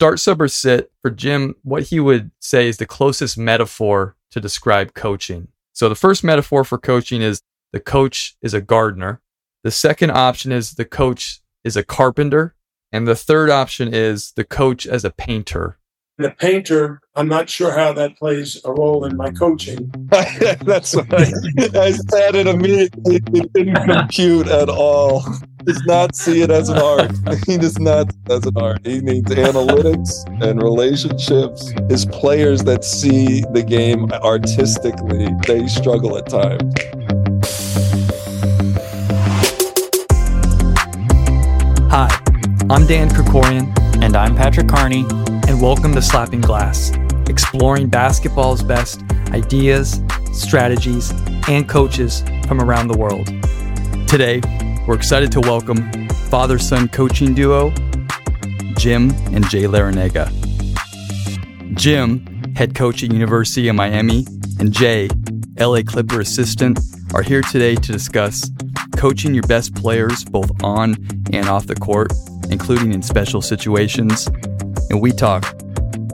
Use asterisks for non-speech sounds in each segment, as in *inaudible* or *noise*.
start, sub, or sit for Jim, what he would say is the closest metaphor to describe coaching. So the first metaphor for coaching is the coach is a gardener. The second option is the coach is a carpenter. And the third option is the coach as a painter. The painter, I'm not sure how that plays a role in my coaching. *laughs* That's what I, I said it immediately. It didn't compute at all. *laughs* Does not see it as an art. He does not as an art. He needs analytics and relationships. His players that see the game artistically, they struggle at times. Hi, I'm Dan Krikorian, And I'm Patrick Carney. And welcome to Slapping Glass, exploring basketball's best ideas, strategies, and coaches from around the world. Today, we're excited to welcome father son coaching duo Jim and Jay Larrañaga. Jim, head coach at University of Miami, and Jay, LA Clipper assistant, are here today to discuss coaching your best players both on and off the court, including in special situations. And we talk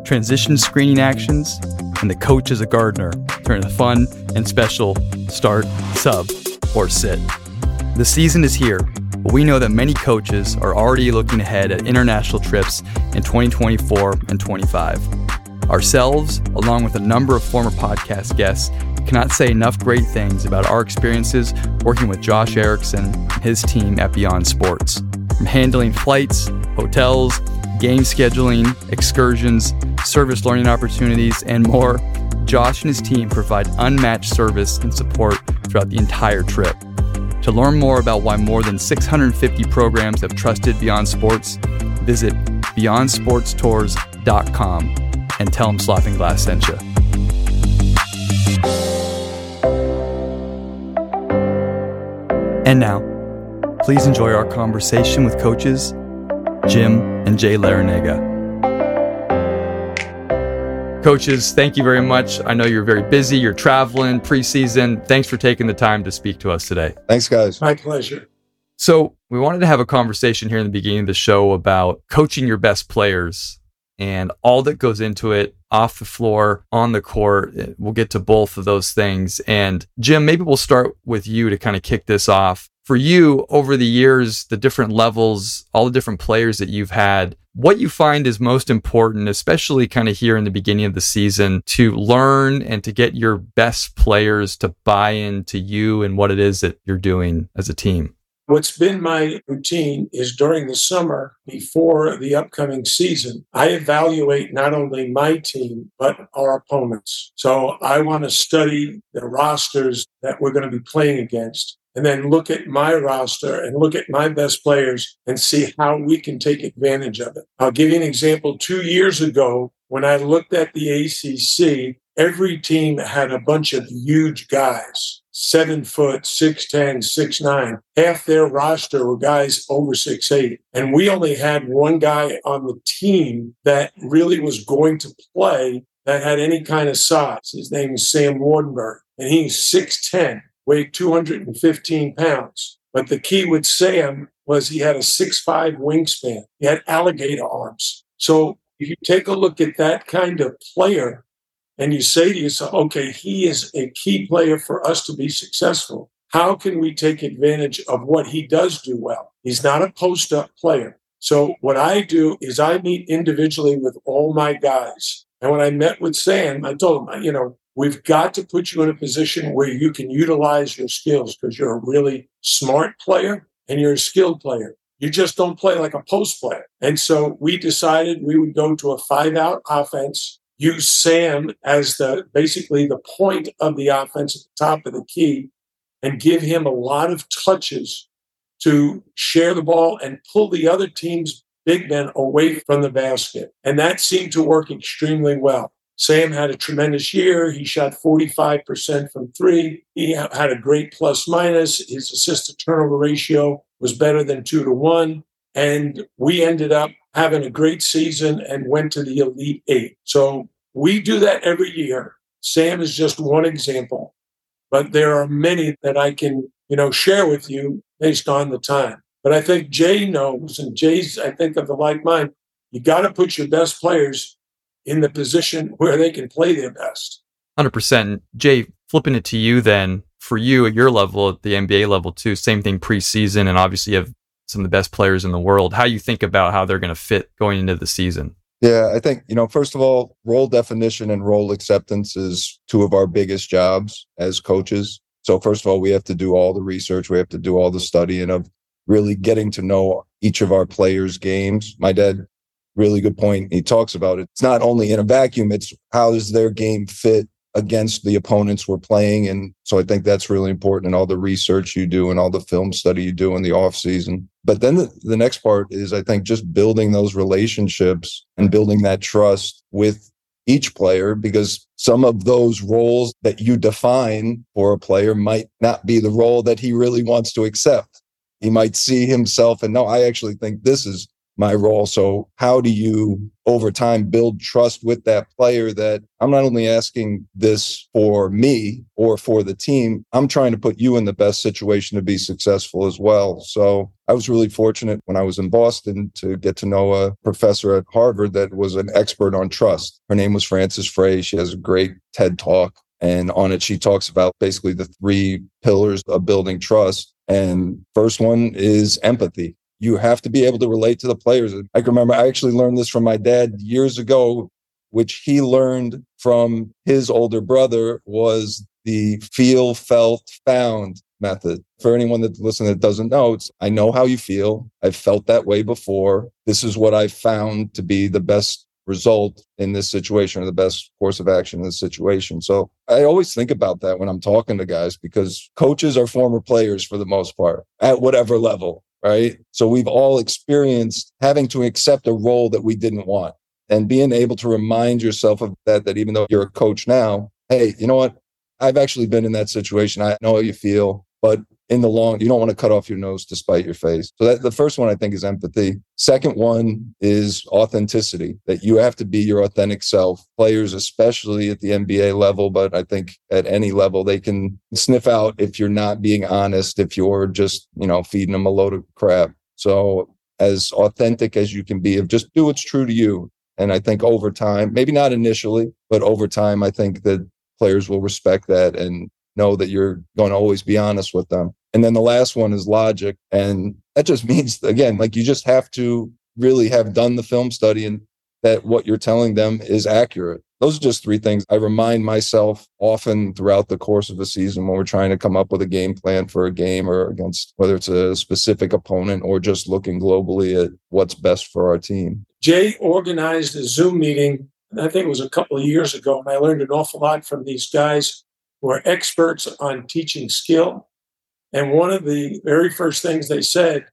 transition screening actions and the coach as a gardener during the fun and special start, sub, or sit. The season is here, but we know that many coaches are already looking ahead at international trips in 2024 and 25. Ourselves, along with a number of former podcast guests, cannot say enough great things about our experiences working with Josh Erickson and his team at Beyond Sports. From handling flights, hotels, game scheduling, excursions, service learning opportunities, and more, Josh and his team provide unmatched service and support throughout the entire trip. To learn more about why more than 650 programs have trusted Beyond Sports, visit beyondsportstours.com and tell them Slapping Glass sent you. And now, please enjoy our conversation with coaches Jim and Jay Larrañaga. Coaches, thank you very much. I know you're very busy, you're traveling preseason. Thanks for taking the time to speak to us today. Thanks, guys. My pleasure. So, we wanted to have a conversation here in the beginning of the show about coaching your best players and all that goes into it off the floor, on the court. Eh, we'll get to both of those things. And Jim, maybe we'll start with you to kind of kick this off. For you, over the years, the different levels, all the different players that you've had, what you find is most important, especially kind of here in the beginning of the season, to learn and to get your best players to buy into you and what it is that you're doing as a team? What's been my routine is during the summer before the upcoming season, I evaluate not only my team, but our opponents. So I want to study the rosters that we're going to be playing against and then look at my roster and look at my best players and see how we can take advantage of it. I'll give you an example. Two years ago, when I looked at the ACC, every team had a bunch of huge guys seven foot, 6'10, 6'9. Half their roster were guys over 6'8. And we only had one guy on the team that really was going to play that had any kind of size. His name is Sam Waardenburg, and he's 6'10, weighed 215 pounds. But the key with Sam was he had a 6'5 wingspan. He had alligator arms. So if you take a look at that kind of player, and you say to yourself, okay, he is a key player for us to be successful. How can we take advantage of what he does do well? He's not a post up player. So, what I do is I meet individually with all my guys. And when I met with Sam, I told him, you know, we've got to put you in a position where you can utilize your skills because you're a really smart player and you're a skilled player. You just don't play like a post player. And so we decided we would go to a five out offense use Sam as the basically the point of the offense at the top of the key and give him a lot of touches to share the ball and pull the other team's big men away from the basket. And that seemed to work extremely well. Sam had a tremendous year. He shot 45% from three. He had a great plus minus. His assist to turnover ratio was better than two to one. And we ended up having a great season and went to the Elite Eight. So we do that every year. Sam is just one example, but there are many that I can, you know, share with you based on the time. But I think Jay knows, and Jay's, I think, of the like mind. You got to put your best players in the position where they can play their best. 100%. Jay, flipping it to you then, for you at your level, at the NBA level too, same thing preseason, and obviously you have some of the best players in the world. How you think about how they're going to fit going into the season? Yeah, I think, you know, first of all, role definition and role acceptance is two of our biggest jobs as coaches. So, first of all, we have to do all the research, we have to do all the studying of really getting to know each of our players' games. My dad, really good point. He talks about it. It's not only in a vacuum, it's how does their game fit against the opponents we're playing. And so I think that's really important in all the research you do and all the film study you do in the off season. But then the, the next part is I think just building those relationships and building that trust with each player because some of those roles that you define for a player might not be the role that he really wants to accept. He might see himself and no, I actually think this is my role. So how do you over time build trust with that player that I'm not only asking this for me or for the team, I'm trying to put you in the best situation to be successful as well. So I was really fortunate when I was in Boston to get to know a professor at Harvard that was an expert on trust. Her name was Frances Frei. She has a great TED talk. And on it, she talks about basically the three pillars of building trust. And first one is empathy you have to be able to relate to the players. I can remember I actually learned this from my dad years ago, which he learned from his older brother was the feel, felt, found method. For anyone that listen that doesn't know, it's I know how you feel. I've felt that way before. This is what I found to be the best result in this situation or the best course of action in this situation. So I always think about that when I'm talking to guys because coaches are former players for the most part at whatever level right? So we've all experienced having to accept a role that we didn't want and being able to remind yourself of that, that even though you're a coach now, hey, you know what? I've actually been in that situation. I know how you feel, but in the long, you don't want to cut off your nose to spite your face. So that the first one I think is empathy. Second one is authenticity, that you have to be your authentic self. Players, especially at the NBA level, but I think at any level, they can sniff out if you're not being honest, if you're just, you know, feeding them a load of crap. So as authentic as you can be, of just do what's true to you. And I think over time, maybe not initially, but over time, I think that players will respect that and know that you're going to always be honest with them. And then the last one is logic. And that just means, again, like you just have to really have done the film study and that what you're telling them is accurate. Those are just three things I remind myself often throughout the course of a season when we're trying to come up with a game plan for a game or against whether it's a specific opponent or just looking globally at what's best for our team. Jay organized a Zoom meeting, I think it was a couple of years ago, and I learned an awful lot from these guys who are experts on teaching skill. And one of the very first things they said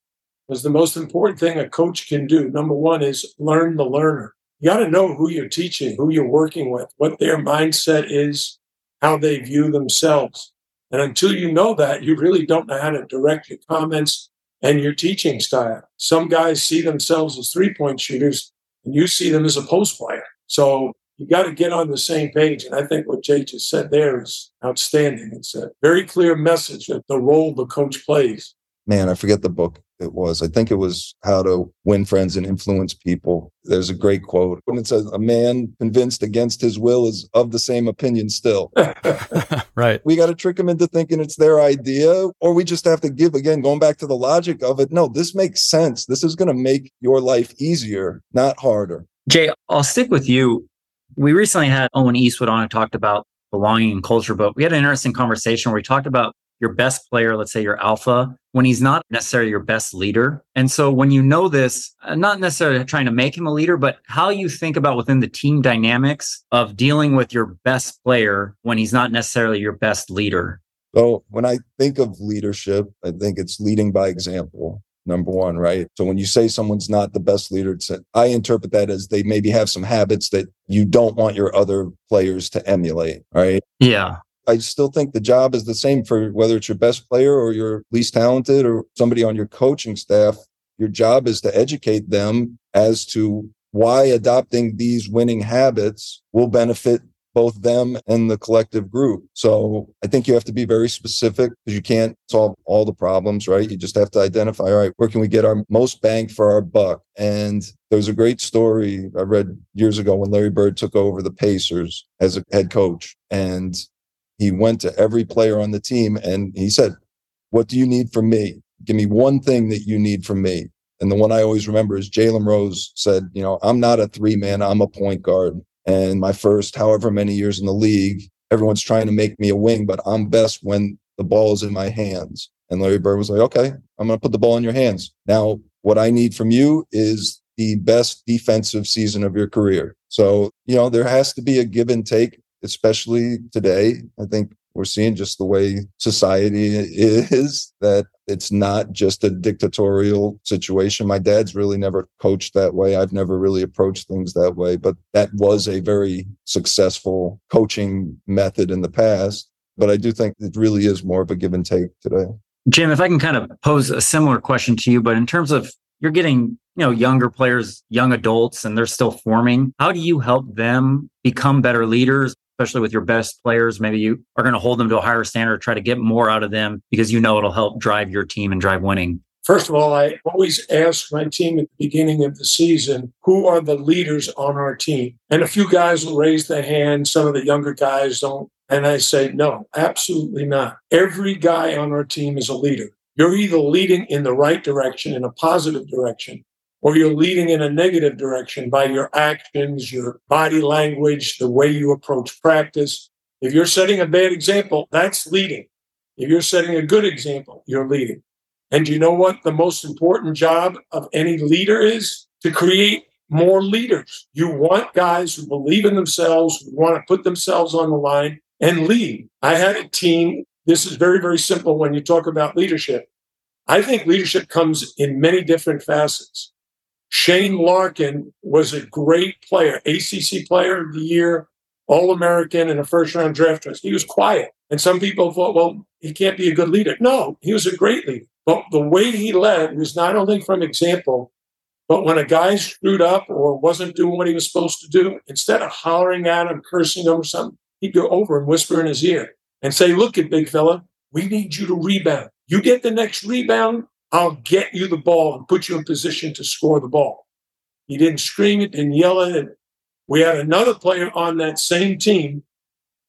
was the most important thing a coach can do. Number one is learn the learner. You got to know who you're teaching, who you're working with, what their mindset is, how they view themselves. And until you know that, you really don't know how to direct your comments and your teaching style. Some guys see themselves as three point shooters, and you see them as a post player. So you got to get on the same page. And I think what Jay just said there is outstanding. It's a very clear message that the role the coach plays. Man, I forget the book it was. I think it was How to Win Friends and Influence People. There's a great quote. When it says, A man convinced against his will is of the same opinion still. *laughs* *laughs* right. We got to trick them into thinking it's their idea, or we just have to give, again, going back to the logic of it. No, this makes sense. This is going to make your life easier, not harder. Jay, I'll stick with you we recently had Owen Eastwood on and talked about belonging and culture, but we had an interesting conversation where we talked about your best player, let's say your alpha, when he's not necessarily your best leader. And so when you know this, uh, not necessarily trying to make him a leader, but how you think about within the team dynamics of dealing with your best player when he's not necessarily your best leader. So when I think of leadership, I think it's leading by example number one, right? So when you say someone's not the best leader, I interpret that as they maybe have some habits that you don't want your other players to emulate, right? Yeah. I still think the job is the same for whether it's your best player or your least talented or somebody on your coaching staff. Your job is to educate them as to why adopting these winning habits will benefit both them and the collective group. So I think you have to be very specific because you can't solve all the problems, right? You just have to identify, all right, where can we get our most bang for our buck? And there's a great story I read years ago when Larry Bird took over the Pacers as a head coach. And he went to every player on the team and he said, What do you need from me? Give me one thing that you need from me. And the one I always remember is Jalen Rose said, You know, I'm not a three man, I'm a point guard. And my first however many years in the league, everyone's trying to make me a wing, but I'm best when the ball is in my hands. And Larry Bird was like, okay, I'm going to put the ball in your hands. Now, what I need from you is the best defensive season of your career. So, you know, there has to be a give and take, especially today. I think we're seeing just the way society is that it's not just a dictatorial situation. My dad's really never coached that way. I've never really approached things that way, but that was a very successful coaching method in the past. But I do think it really is more of a give and take today. Jim, if I can kind of pose a similar question to you, but in terms of you're getting you know younger players young adults and they're still forming how do you help them become better leaders especially with your best players. Maybe you are going to hold them to a higher standard, try to get more out of them because you know it'll help drive your team and drive winning. First of all, I always ask my team at the beginning of the season, who are the leaders on our team? And a few guys will raise their hand. Some of the younger guys don't. And I say, no, absolutely not. Every guy on our team is a leader. You're either leading in the right direction, in a positive direction, or you're leading in a negative direction by your actions, your body language, the way you approach practice. If you're setting a bad example, that's leading. If you're setting a good example, you're leading. And you know what the most important job of any leader is? To create more leaders. You want guys who believe in themselves, who want to put themselves on the line and lead. I had a team. This is very, very simple when you talk about leadership. I think leadership comes in many different facets. Shane Larkin was a great player, ACC player of the year, All American, and a first round draft choice. He was quiet. And some people thought, well, he can't be a good leader. No, he was a great leader. But the way he led was not only from example, but when a guy screwed up or wasn't doing what he was supposed to do, instead of hollering at him, cursing him or something, he'd go over and whisper in his ear and say, Look at big fella, we need you to rebound. You get the next rebound, I'll get you the ball and put you in position to score the ball. He didn't scream it, didn't yell it. We had another player on that same team,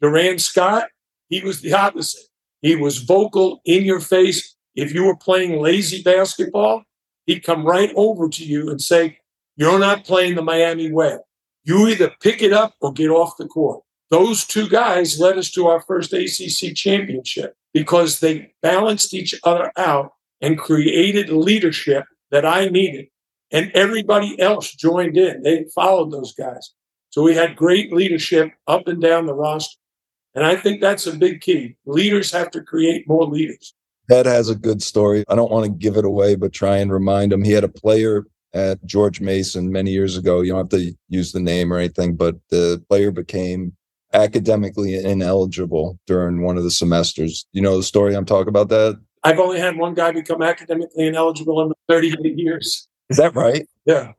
Durand Scott. He was the opposite. He was vocal, in your face. If you were playing lazy basketball, he'd come right over to you and say, You're not playing the Miami way. You either pick it up or get off the court. Those two guys led us to our first ACC championship because they balanced each other out and created leadership that I needed. And everybody else joined in. They followed those guys. So we had great leadership up and down the roster. And I think that's a big key. Leaders have to create more leaders. Ted has a good story. I don't want to give it away, but try and remind him. He had a player at George Mason many years ago. You don't have to use the name or anything, but the player became academically ineligible during one of the semesters. You know the story I'm talking about that? I've only had one guy become academically ineligible in 38 years. Is that right? Yeah.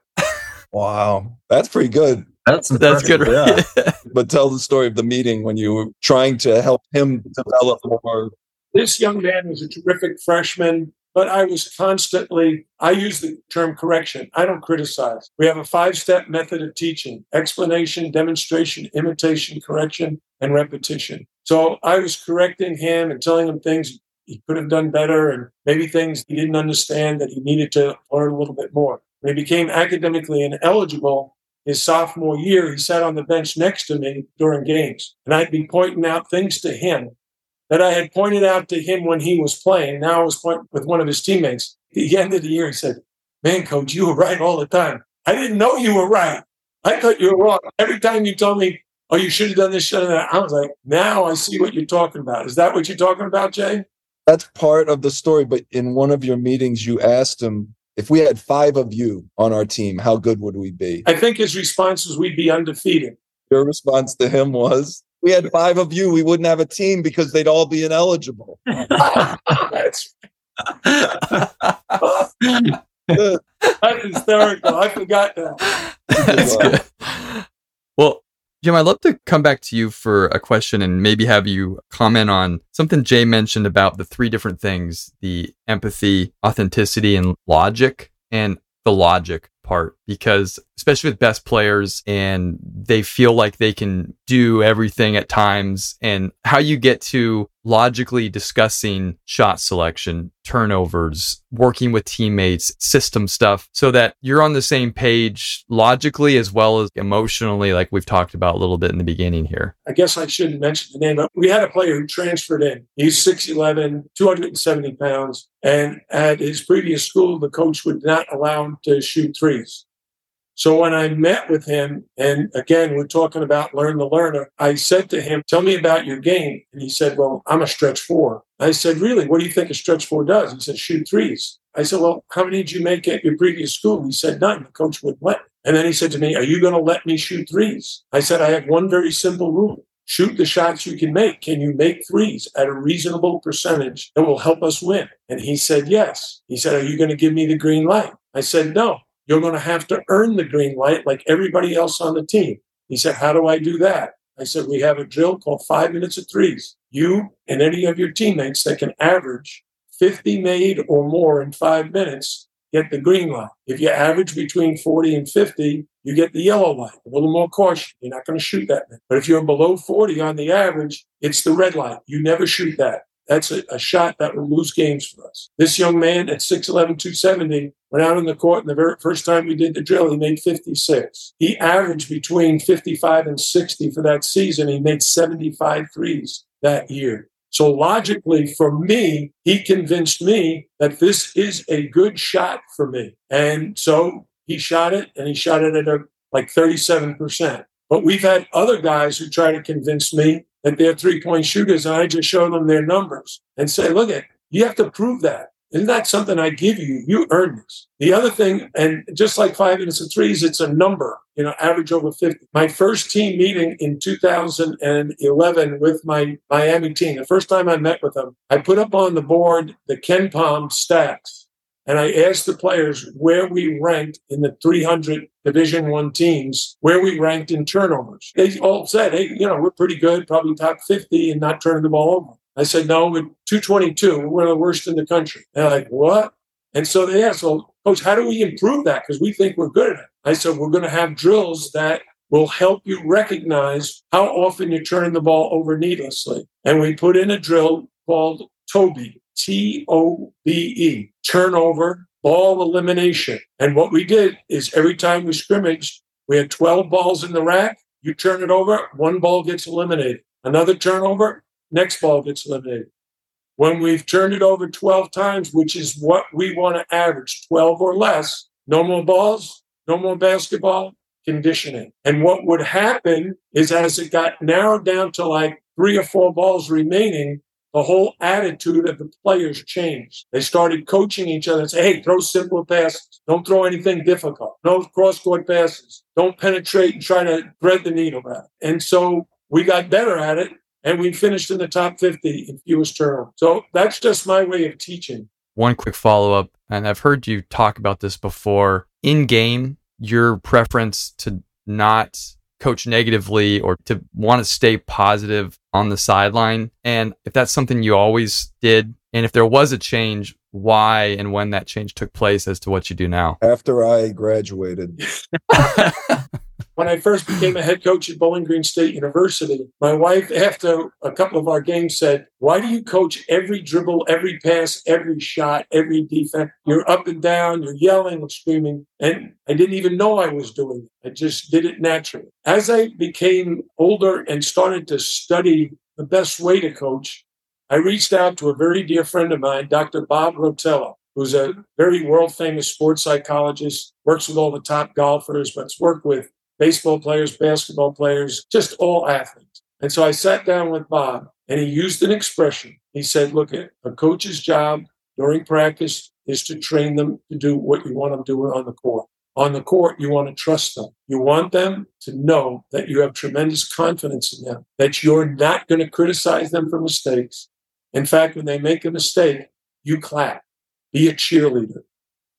wow. That's pretty good. That's That's good. Yeah. *laughs* But tell the story of the meeting when you were trying to help him develop more. This young man was a terrific freshman, but I was constantly, I use the term correction. I don't criticize. We have a five step method of teaching explanation, demonstration, imitation, correction, and repetition. So I was correcting him and telling him things he could have done better and maybe things he didn't understand that he needed to learn a little bit more. When he became academically ineligible his sophomore year, he sat on the bench next to me during games. And I'd be pointing out things to him that I had pointed out to him when he was playing. Now I was pointing with one of his teammates. At the end of the year, he said, Man, coach, you were right all the time. I didn't know you were right. I thought you were wrong. Every time you told me, Oh, you should have done this, should have done that. I was like, now I see what you're talking about. Is that what you're talking about, Jay? That's part of the story. But in one of your meetings, you asked him if we had five of you on our team, how good would we be? I think his response was we'd be undefeated. Your response to him was, we had five of you, we wouldn't have a team because they'd all be ineligible. *laughs* That's, that's hysterical. I forgot that. That's good. Well, Jim, I'd love to come back to you for a question and maybe have you comment on something Jay mentioned about the three different things the empathy, authenticity, and logic. And the logic part because especially with best players and they feel like they can do everything at times and how you get to logically discussing shot selection, turnovers, working with teammates, system stuff so that you're on the same page logically as well as emotionally like we've talked about a little bit in the beginning here. I guess I shouldn't mention the name, but we had a player who transferred in. He's 6'11, 270 pounds, and at his previous school the coach would not allow him to shoot threes. So when I met with him, and again, we're talking about learn the learner, I said to him, Tell me about your game. And he said, Well, I'm a stretch four. I said, Really? What do you think a stretch four does? He said, Shoot threes. I said, Well, how many did you make at your previous school? He said, None. The coach wouldn't let me. And then he said to me, Are you going to let me shoot threes? I said, I have one very simple rule. Shoot the shots you can make. Can you make threes at a reasonable percentage that will help us win? And he said, Yes. He said, Are you going to give me the green light? I said, No you're going to have to earn the green light like everybody else on the team. He said, How do I do that? I said, We have a drill called five minutes of threes. You and any of your teammates that can average 50 made or more in five minutes get the green light. If you average between 40 and 50, you get the yellow light. A little more caution. You're not going to shoot that many. But if you're below 40 on the average, it's the red light. You never shoot that. That's a, a, shot that will lose games for us. This young man at 6'11, 270 went out on the court, and the very first time we did the drill, he made 56. He averaged between 55 and 60 for that season. He made 75 threes that year. So logically, for me, he convinced me that this is a good shot for me. And so he shot it, and he shot it at a, like 37%. But we've had other guys who try to convince me that they're three point shooters, and I just show them their numbers and say, look at you have to prove that. Isn't that something I give you? You earn this. The other thing, and just like five minutes of threes, it's a number, you know, average over 50. My first team meeting in 2011 with my Miami team, the first time I met with them, I put up on the board the KenPom stats and I asked the players where we ranked in the 300 Division One teams, where we ranked in turnovers. They all said, "Hey, you know, we're pretty good, probably top 50, and not turning the ball over." I said, "No, we're 222. We're one of the worst in the country." They're like, "What?" And so they asked, "Well, coach, how do we improve that? Because we think we're good at it." I said, "We're going to have drills that." Will help you recognize how often you're turning the ball over needlessly. And we put in a drill called Toby, T O B E, turnover, ball elimination. And what we did is every time we scrimmaged, we had 12 balls in the rack. You turn it over, one ball gets eliminated. Another turnover, next ball gets eliminated. When we've turned it over 12 times, which is what we want to average, 12 or less, no more balls, no more basketball, conditioning. And what would happen is as it got narrowed down to like three or four balls remaining, the whole attitude of the players changed. They started coaching each other and say, hey, throw simple passes. Don't throw anything difficult. No cross court passes. Don't penetrate and try to thread the needle around. And so we got better at it and we finished in the top 50 in fewest turnovers. So that's just my way of teaching. One quick follow up, and I've heard you talk about this before. In game, your preference to not coach negatively or to want to stay positive on the sideline. And if that's something you always did, and if there was a change, why and when that change took place as to what you do now? After I graduated. *laughs* *laughs* when I first became a head coach at Bowling Green State University, my wife, after a couple of our games, said, Why do you coach every dribble, every pass, every shot, every defense? You're up and down, you're yelling and screaming. And I didn't even know I was doing it. I just did it naturally. As I became older and started to study the best way to coach, I reached out to a very dear friend of mine, Dr. Bob Rotella who's a very world famous sports psychologist, works with all the top golfers, but's worked with baseball players, basketball players, just all athletes. And so I sat down with Bob and he used an expression. He said, Look, a coach's job during practice is to train them to do what you want them doing on the court. On the court, you want to trust them. You want them to know that you have tremendous confidence in them, that you're not going to criticize them for mistakes. In fact, when they make a mistake, you clap. Be a cheerleader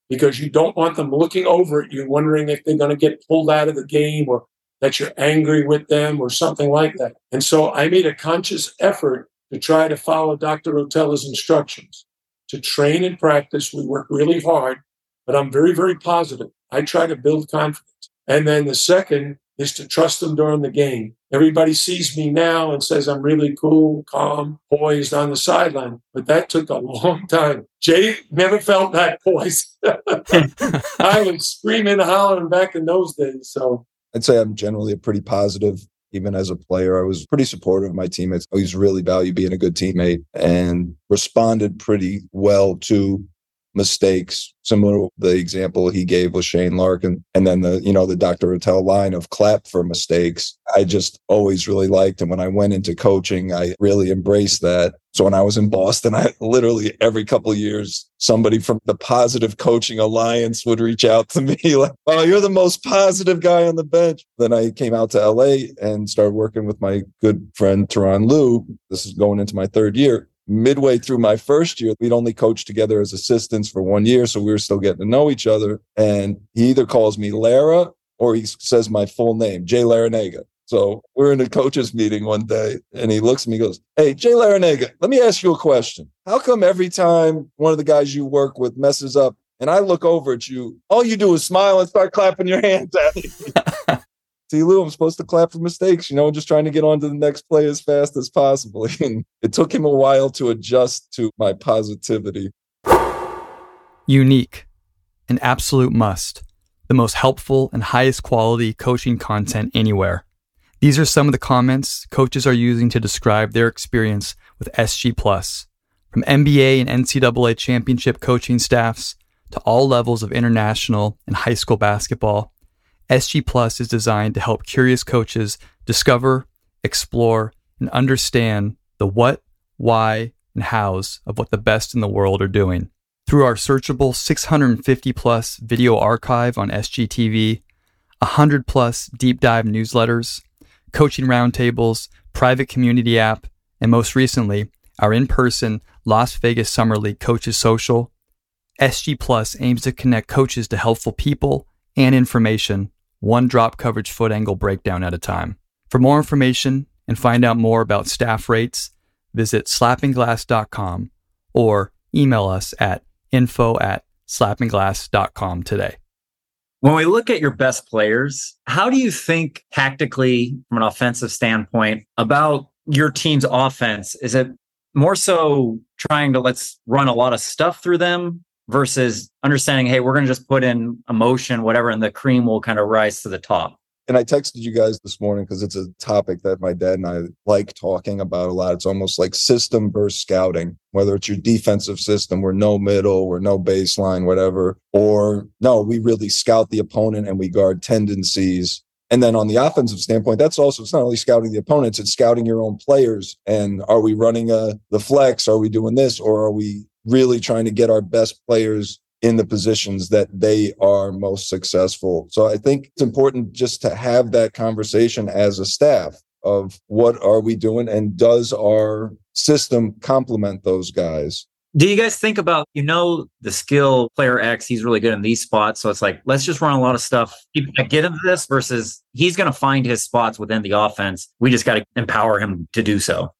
because you don't want them looking over at you, wondering if they're going to get pulled out of the game or that you're angry with them or something like that. And so I made a conscious effort to try to follow Dr. Rotella's instructions to train and practice. We work really hard, but I'm very, very positive. I try to build confidence. And then the second is to trust them during the game. Everybody sees me now and says I'm really cool, calm, poised on the sideline, but that took a long time. Jay never felt that *laughs* poised. *laughs* I was screaming, and hollering back in those days. So I'd say I'm generally a pretty positive. Even as a player, I was pretty supportive of my teammates. I always really value being a good teammate and responded pretty well to mistakes, similar the example he gave with Shane Larkin. And then the, you know, the Dr. Rotella line of clap for mistakes. I just always really liked. And when I went into coaching, I really embraced that. So when I was in Boston, I *laughs* literally every couple of years, somebody from the Positive Coaching Alliance would reach out to me *laughs* like, "Oh, you're the most positive guy on the bench." Then I came out to LA and started working with my good friend Tyronn Lue. This is going into my third year midway through my first year, we'd only coached together as assistants for one year. So we were still getting to know each other. And he either calls me Lara or he says my full name, Jay Larrañaga. So we're in a coaches meeting one day and he looks at me and goes, Hey, Jay Larrañaga, let me ask you a question. How come every time one of the guys you work with messes up and I look over at you, all you do is smile and start clapping your hands at me? *laughs* see Lue, I'm supposed to clap for mistakes, you know, just trying to get on to the next play as fast as possible. *laughs* And it took him a while to adjust to my positivity. Unique, an absolute must, the most helpful and highest quality coaching content anywhere. These are some of the comments coaches are using to describe their experience with SG Plus, from NBA and NCAA championship coaching staffs to all levels of international and high school basketball. SG Plus is designed to help curious coaches discover, explore, and understand the what, why, and hows of what the best in the world are doing. Through our searchable 650 plus video archive on SGTV, 100 plus deep dive newsletters, coaching roundtables, private community app, and most recently, our in person Las Vegas Summer League Coaches Social, SG Plus aims to connect coaches to helpful people and information one drop coverage foot angle breakdown at a time. For more information and find out more about staff rates, visit slappingglass.com or email us at info at slappingglass.com today. When we look at your best players, how do you think tactically from an offensive standpoint about your team's offense? Is it more so trying to let's run a lot of stuff through them versus understanding, hey, we're going to just put in emotion, whatever, and the cream will kind of rise to the top. And I texted you guys this morning because it's a topic that my dad and I like talking about a lot. It's almost like system versus scouting, whether it's your defensive system, we're no middle, we're no baseline, whatever, or no, we really scout the opponent and we guard tendencies. And then on the offensive standpoint, that's also, it's not only scouting the opponents, it's scouting your own players. And are we running a, the flex? Are we doing this? Or are we really trying to get our best players in the positions that they are most successful. So I think it's important just to have that conversation as a staff of what are we doing and does our system complement those guys? Do you guys think about, you know, the skill player X, he's really good in these spots. So it's like, let's just run a lot of stuff, get into this versus he's going to find his spots within the offense. We just got to empower him to do so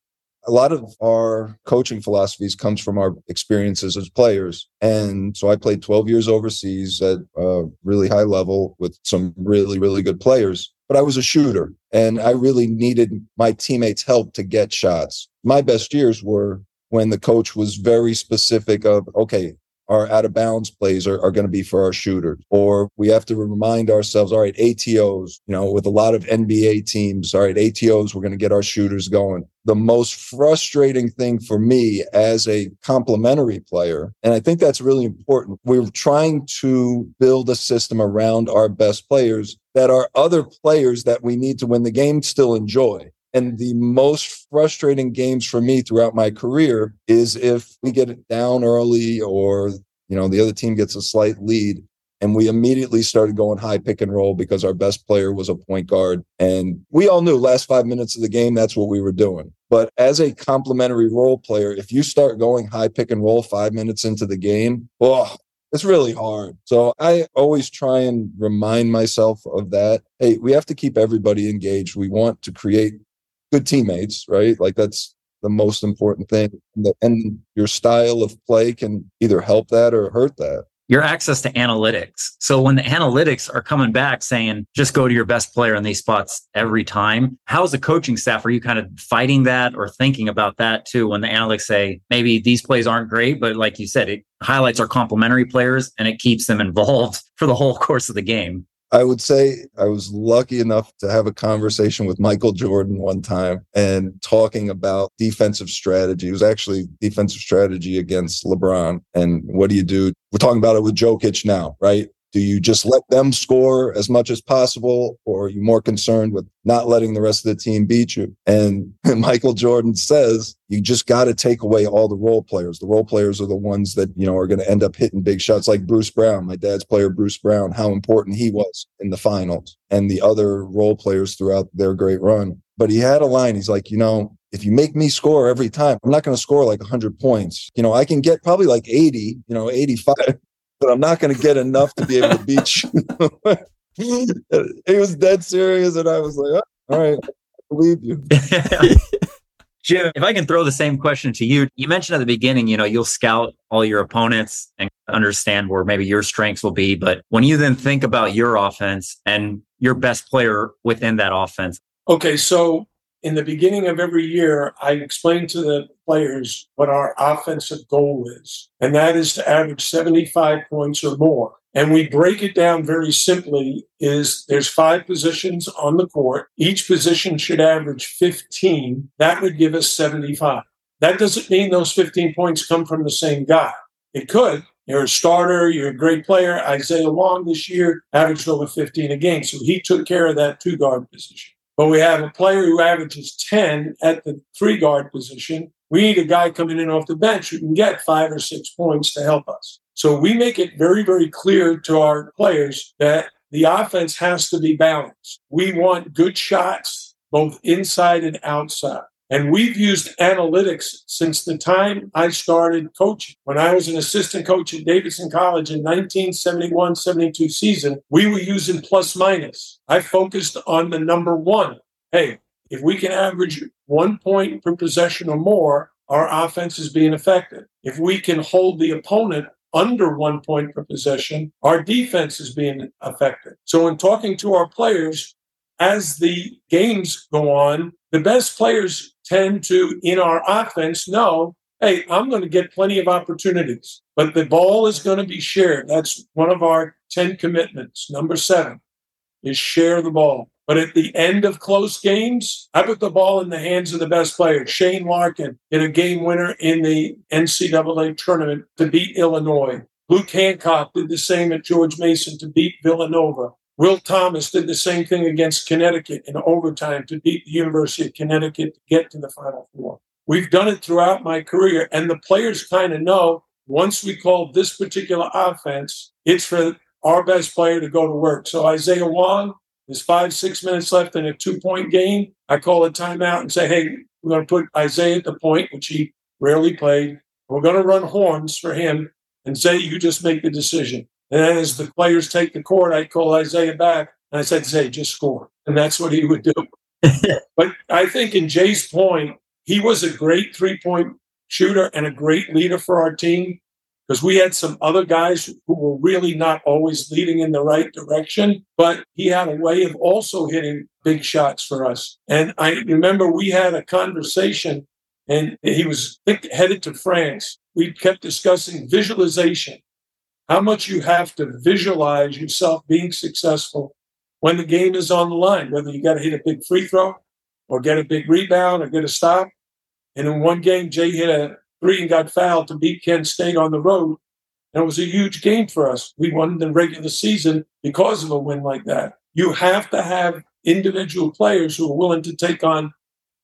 a lot of our coaching philosophies comes from our experiences as players. And so i played 12 years overseas at a really high level with some really really good players but i was a shooter and i really needed my teammates help to get shots. My best years were when the coach was very specific of okay our out of bounds plays are, are going to be for our shooters. Or we have to remind ourselves, all right, ATOs, you know, with a lot of NBA teams, all right, ATOs, we're going to get our shooters going. The most frustrating thing for me as a complementary player, and I think that's really important, we're trying to build a system around our best players that our other players that we need to win the game still enjoy. And the most frustrating games for me throughout my career is if we get it down early or, you know, the other team gets a slight lead and we immediately started going high pick and roll because our best player was a point guard. And we all knew last five minutes of the game, that's what we were doing. But as a complementary role player, if you start going high pick and roll five minutes into the game, oh, it's really hard. So I always try and remind myself of that. Hey, we have to keep everybody engaged. We want to create good teammates, right? Like that's the most important thing. And your style of play can either help that or hurt that your access to analytics. So when the analytics are coming back saying just go to your best player in these spots every time, how's the coaching staff? Are you kind of fighting that or thinking about that too? When the analytics say maybe these plays aren't great, but like you said, it highlights our complementary players and it keeps them involved *laughs* for the whole course of the game. I would say I was lucky enough to have a conversation with Michael Jordan one time and talking about defensive strategy. It was actually defensive strategy against LeBron. And what do you do? We're talking about it with Jokic now, right? Do you just let them score as much as possible, or are you more concerned with not letting the rest of the team beat you? And *laughs* Michael Jordan says you just got to take away all the role players. The role players are the ones that you know are going to end up hitting big shots, like Bruce Brown, my dad's player, Bruce Brown, how important he was in the finals, and the other role players throughout their great run. But he had a line. He's like, you know, if you make me score every time, I'm not going to score like 100 points. You know, I can get probably like 80, you know, 85, but I'm not going to get enough to be able to beat you. *laughs* he was dead serious, and I was like, oh, all right, I believe you. *laughs* Jim, if I can throw the same question to you, you mentioned at the beginning, you know, you'll scout all your opponents and understand where maybe your strengths will be. But when you then think about your offense and your best player within that offense. Okay. So in the beginning of every year, I explain to the players what our offensive goal is, and that is to average 75 points or more. And we break it down very simply is there's five positions on the court. Each position should average 15. That would give us 75. That doesn't mean those 15 points come from the same guy. It could. You're a starter. You're a great player. Isaiah Wong this year averaged over 15 a game. So he took care of that two guard position. But we have a player who averages 10 at the three guard position. We need a guy coming in off the bench who can get five or six points to help us. So we make it very, very clear to our players that the offense has to be balanced. We want good shots, both inside and outside. And we've used analytics since the time I started coaching. When I was an assistant coach at Davidson College in 1971 72 season, we were using plus minus. I focused on the number one. Hey, if we can average one point per possession or more, our offense is being effective. If we can hold the opponent under one point per possession, our defense is being effective. So, in talking to our players, as the games go on, the best players tend to, in our offense, know, hey, I'm going to get plenty of opportunities, but the ball is going to be shared. That's one of our 10 commitments. Number seven is share the ball. But at the end of close games, I put the ball in the hands of the best player. Shane Larkin hit a game winner in the NCAA tournament to beat Illinois. Luke Hancock did the same at George Mason to beat Villanova. Will Thomas did the same thing against Connecticut in overtime to beat the University of Connecticut to get to the Final Four. We've done it throughout my career, and the players kind of know once we call this particular offense, it's for our best player to go to work. So Isaiah Wong, there's five, six minutes left in a two point game. I call a timeout and say, hey, we're going to put Isaiah at the point, which he rarely played. We're going to run horns for him and say, you just make the decision. And then as the players take the court, I'd call Isaiah back and I said, Zay, just score. And that's what he would do. *laughs* but I think in Jay's point, he was a great three point shooter and a great leader for our team because we had some other guys who were really not always leading in the right direction, but he had a way of also hitting big shots for us. And I remember we had a conversation and he was headed to France. We kept discussing visualization how much you have to visualize yourself being successful when the game is on the line, whether you got to hit a big free throw or get a big rebound or get a stop. And in one game, Jay hit a three and got fouled to beat Kent State on the road. And it was a huge game for us. We won the regular season because of a win like that. You have to have individual players who are willing to take on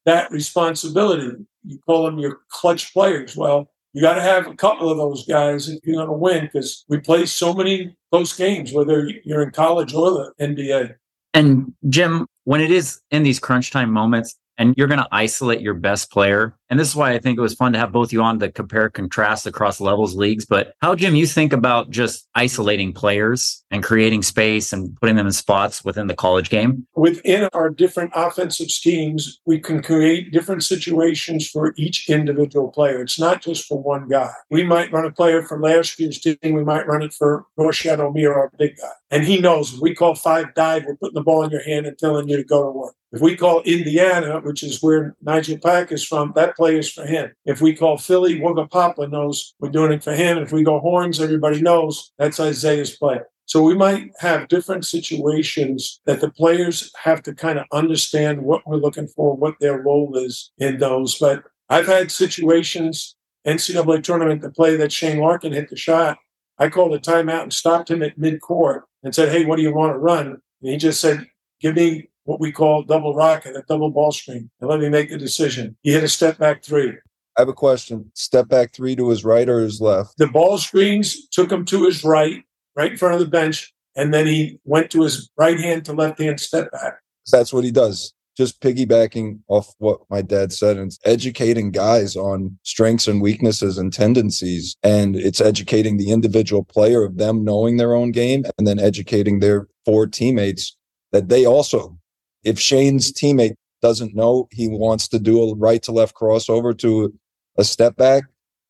that responsibility. You call them your clutch players. Well, you got to have a couple of those guys if you're going to win because we play so many close games, whether you're in college or the NBA. And Jim, when it is in these crunch time moments, and you're going to isolate your best player. And this is why I think it was fun to have both you on to compare contrast across levels leagues. But how, Jim, you think about just isolating players and creating space and putting them in spots within the college game? Within our different offensive schemes, we can create different situations for each individual player. It's not just for one guy. We might run a player for last year's team. We might run it for Norchad Omier, our big guy. And he knows we call five dive, we're putting the ball in your hand and telling you to go to work. If we call Indiana, which is where Nigel Pack is from, that play is for him. If we call Philly, Wooga Poplar knows we're doing it for him. If we go Horns, everybody knows that's Isaiah's play. So we might have different situations that the players have to kind of understand what we're looking for, what their role is in those. But I've had situations, NCAA tournament, to play that Shane Larkin hit the shot. I called a timeout and stopped him at mid court and said, Hey, what do you want to run? And he just said, Give me what we call double rocket, a double ball screen, and let me make the decision. He hit a step back three. I have a question. Step back three to his right or his left? The ball screens took him to his right, right in front of the bench, and then he went to his right hand to left hand step back. That's what he does. Just piggybacking off what my dad said and educating guys on strengths and weaknesses and tendencies. And it's educating the individual player of them knowing their own game and then educating their four teammates that they also if Shane's teammate doesn't know he wants to do a right to left crossover to a step back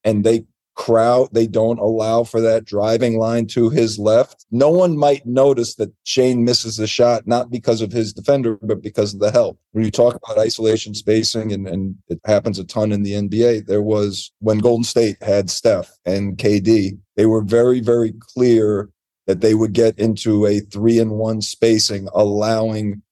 and they crowd they don't allow for that driving line to his left no one might notice that shane misses the shot not because of his defender but because of the help. When you talk about isolation spacing and, and it happens a ton in the nba there was when golden state had steph and kd they were very very clear that they would get into a three and one spacing allowing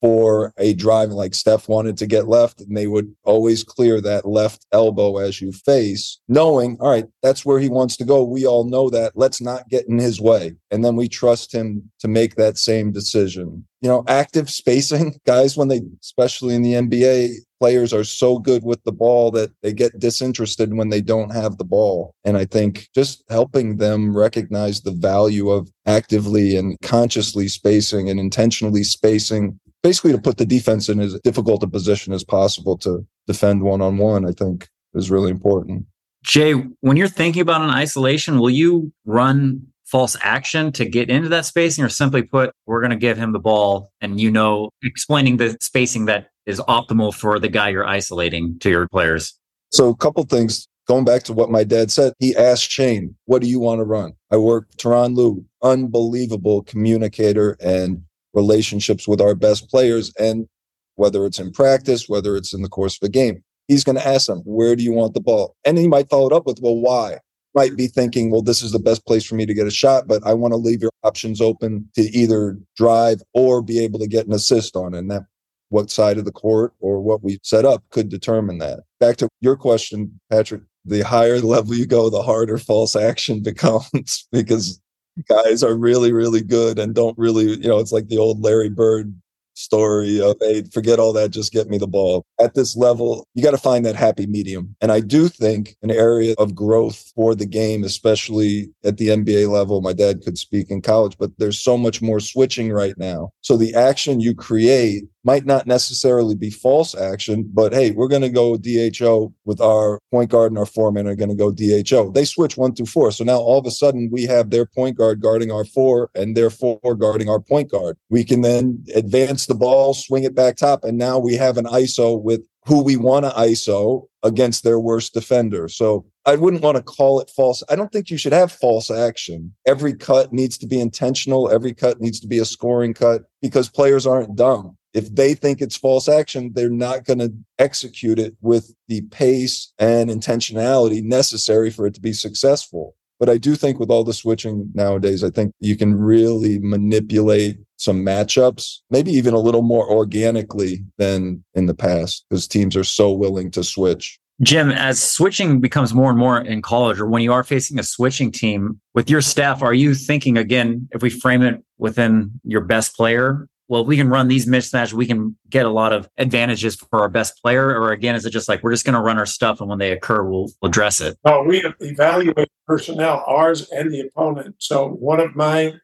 for a drive like Steph wanted to get left, and they would always clear that left elbow as you face, knowing, all right, that's where he wants to go. We all know that. Let's not get in his way. And then we trust him to make that same decision. You know, active spacing, *laughs* guys, when they, especially in the NBA, players are so good with the ball that they get disinterested when they don't have the ball. And I think just helping them recognize the value of actively and consciously spacing and intentionally spacing basically to put the defense in as difficult a position as possible to defend one on one, I think is really important. Jay, when you're thinking about an isolation, will you run false action to get into that spacing or simply put, we're going to give him the ball and you know, explaining the spacing that is optimal for the guy you're isolating to your players? So, a couple things. Going back to what my dad said, he asked Shane, What do you want to run? I work Tyronn Lue, unbelievable communicator and relationships with our best players. And whether it's in practice, whether it's in the course of a game, he's going to ask them, where do you want the ball? And he might follow it up with, well, why? Might be thinking, well, this is the best place for me to get a shot, but I want to leave your options open to either drive or be able to get an assist on. And that what side of the court or what we set up could determine that. Back to your question, Patrick, the higher *laughs* level you go, the harder false action *laughs* becomes because guys are really, really good and don't really, you know, it's like the old Larry Bird story of, hey, forget all that, just get me the ball. At this level, you got to find that happy medium. And I do think an area of growth for the game, especially at the NBA level, my dad could speak in college, but there's so much more switching right now. So the action you create might not necessarily be false action, but hey, we're going to go DHO with our point guard and our foreman are going to go DHO. They switch one through four. So now all of a sudden we have their point guard guarding our four and their four guarding our point guard. We can then advance the ball, swing it back top. And now we have an ISO with who we want to ISO against their worst defender. So I wouldn't want to call it false. I don't think you should have false action. Every cut needs to be intentional. Every cut needs to be a scoring cut because players aren't dumb if they think it's false action, they're not going to execute it with the pace and intentionality necessary for it to be successful. But I do think with all the switching nowadays, I think you can really manipulate some matchups, maybe even a little more organically than in the past, because teams are so willing to switch. Jim, as switching becomes more and more in college, or when you are facing a switching team with your staff, are you thinking again, if we frame it within your best player, well, we can run these mismatches, we can get a lot of advantages for our best player? Or again, is it just like we're just going to run our stuff and when they occur, we'll, we'll address it? Oh, we evaluate personnel, ours and the opponent. So one of my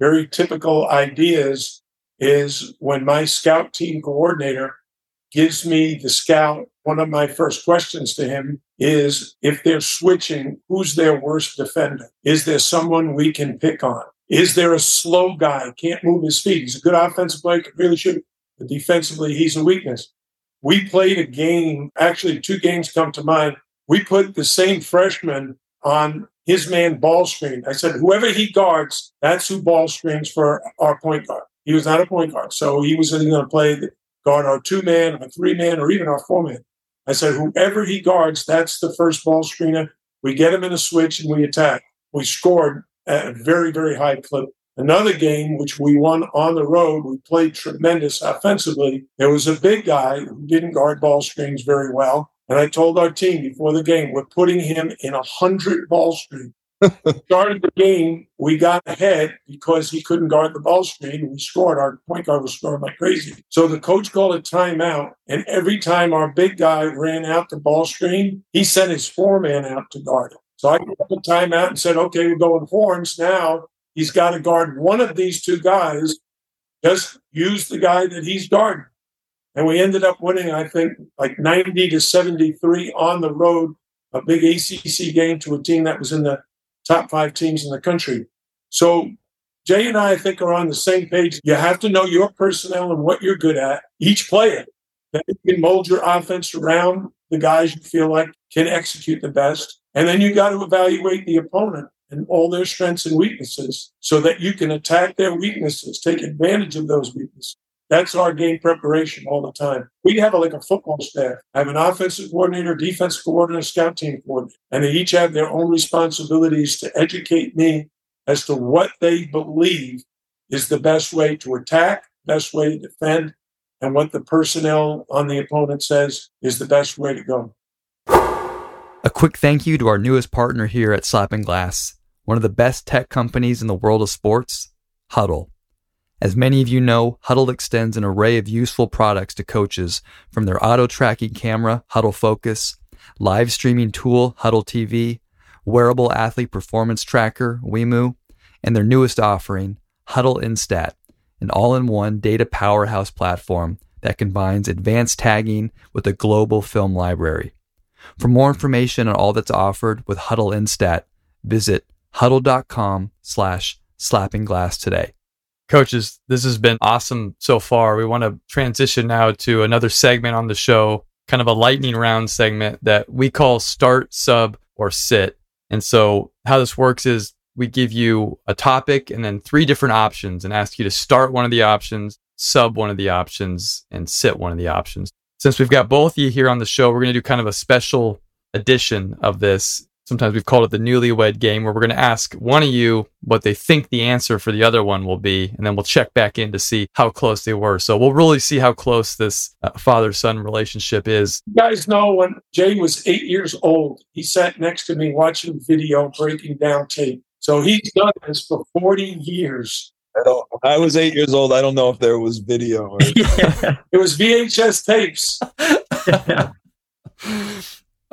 very typical ideas is when my scout team coordinator gives me the scout. One of my first questions to him is if they're switching, who's their worst defender? Is there someone we can pick on? Is there a slow guy, can't move his feet? He's a good offensive player, could really shoot, but defensively, he's a weakness. We played a game, actually, two games come to mind. We put the same freshman on his man ball screen. I said, whoever he guards, that's who ball screens for our point guard. He was not a point guard. So he was either going to play guard our two man, our three man, or even our four man. I said, whoever he guards, that's the first ball screener. We get him in a switch and we attack. We scored at a very, very high clip. Another game, which we won on the road, we played tremendous offensively. There was a big guy who didn't guard ball screens very well. And I told our team before the game, we're putting him in a hundred ball screen. *laughs* Started the game, we got ahead because he couldn't guard the ball screen. We scored. Our point guard was scoring like crazy. So the coach called a timeout, and every time our big guy ran out the ball screen, he sent his four man out to guard it. So I took a timeout and said, "Okay, we're going horns now. He's got to guard one of these two guys. Just use the guy that he's guarding." And we ended up winning, I think, like 90 to 73 on the road, a big ACC game to a team that was in the top five teams in the country. So Jay and I, I think, are on the same page. You have to know your personnel and what you're good at, each player. Then you can mold your offense around the guys you feel like can execute the best. And then you got to evaluate the opponent and all their strengths and weaknesses so that you can attack their weaknesses, take advantage of those weaknesses. That's our game preparation all the time. We have a, like a football staff. I have an offensive coordinator, defense coordinator, scout team coordinator, and they each have their own responsibilities to educate me as to what they believe is the best way to attack, best way to defend, and what the personnel on the opponent says is the best way to go. A quick thank you to our newest partner here at Slapping Glass, one of the best tech companies in the world of sports, Hudl. As many of you know, Hudl extends an array of useful products to coaches from their auto tracking camera, Hudl Focus, live streaming tool, Hudl TV, wearable athlete performance tracker, WIMU, and their newest offering, Hudl Instat, an all in one data powerhouse platform that combines advanced tagging with a global film library. For more information on all that's offered with Hudl Instat, visit hudl.com slash slappingglass today. Coaches, this has been awesome so far. We want to transition now to another segment on the show, kind of a lightning round segment that we call start, sub, or sit. And so, how this works is we give you a topic and then three different options and ask you to start one of the options, sub one of the options, and sit one of the options. Since we've got both of you here on the show, we're going to do kind of a special edition of this. Sometimes we've called it the newlywed game where we're going to ask one of you what they think the answer for the other one will be and then we'll check back in to see how close they were. So we'll really see how close this uh, father-son relationship is. You guys know when jay was eight years old he sat next to me watching video breaking down tape. So he's done this for 40 years I, don't, I was eight years old. I don't know if there was video. Or... *laughs* *laughs* it was VHS tapes.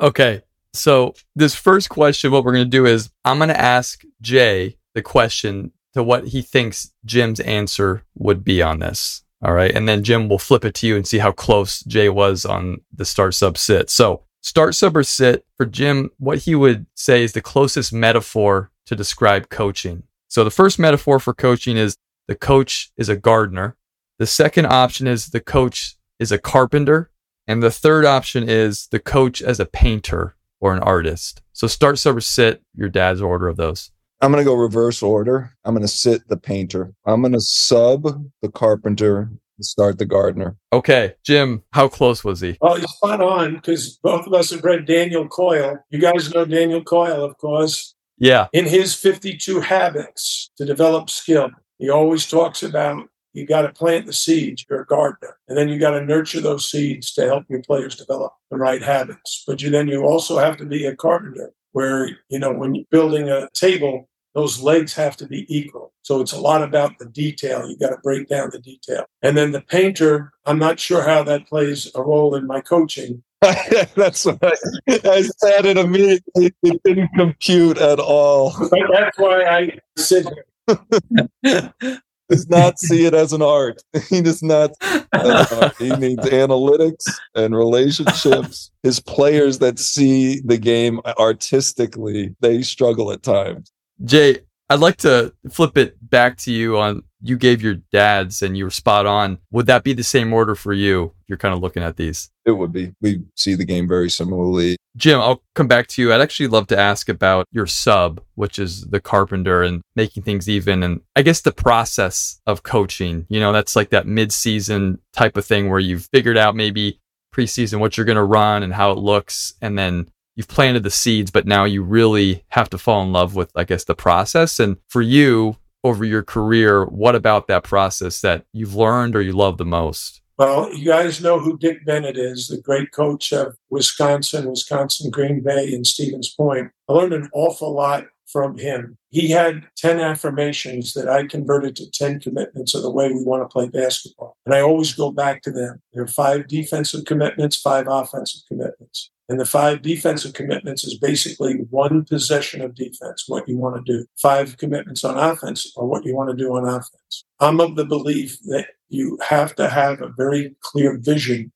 *laughs* okay. So, this first question, what we're going to do is I'm going to ask Jay the question to what he thinks Jim's answer would be on this. All right. And then Jim will flip it to you and see how close Jay was on the start sub sit. So, start sub or sit for Jim, what he would say is the closest metaphor to describe coaching. So, the first metaphor for coaching is the coach is a gardener. The second option is the coach is a carpenter. And the third option is the coach as a painter or an artist. So start, sub, or sit your dad's order of those. I'm going to go reverse order. I'm going to sit the painter. I'm going to sub the carpenter start the gardener. Okay, Jim, how close was he? Oh, he's spot on because both of us have read Daniel Coyle. You guys know Daniel Coyle, of course. Yeah. In his 52 habits to develop skill, he always talks about you got to plant the seeds. You're a gardener. And then you got to nurture those seeds to help your players develop the right habits. But you then you also have to be a carpenter where, you know, when you're building a table, those legs have to be equal. So it's a lot about the detail. You got to break down the detail. And then the painter, I'm not sure how that plays a role in my coaching. *laughs* that's what I, I said it immediately. It didn't compute at all. But that's why I sit here. *laughs* does not see it as an art. *laughs* He does not. Uh, he needs analytics and relationships. His players that see the game artistically, they struggle at times. Jay, I'd like to flip it back to you on you gave your dads and you were spot on. Would that be the same order for you? You're kind of looking at these. It would be. We see the game very similarly. Jim, I'll come back to you. I'd actually love to ask about your sub, which is the carpenter and making things even. And I guess the process of coaching, you know, that's like that mid season type of thing where you've figured out maybe preseason what you're going to run and how it looks. And then you've planted the seeds, but now you really have to fall in love with, I guess, the process. And for you, over your career, what about that process that you've learned or you love the most? Well, you guys know who Dick Bennett is, the great coach of Wisconsin, Wisconsin Green Bay, and Stevens Point. I learned an awful lot from him. He had 10 affirmations that I converted to 10 commitments of the way we want to play basketball. And I always go back to them. There are five defensive commitments, five offensive commitments. And the five defensive commitments is basically one possession of defense, what you want to do. Five commitments on offense are what you want to do on offense. I'm of the belief that you have to have a very clear vision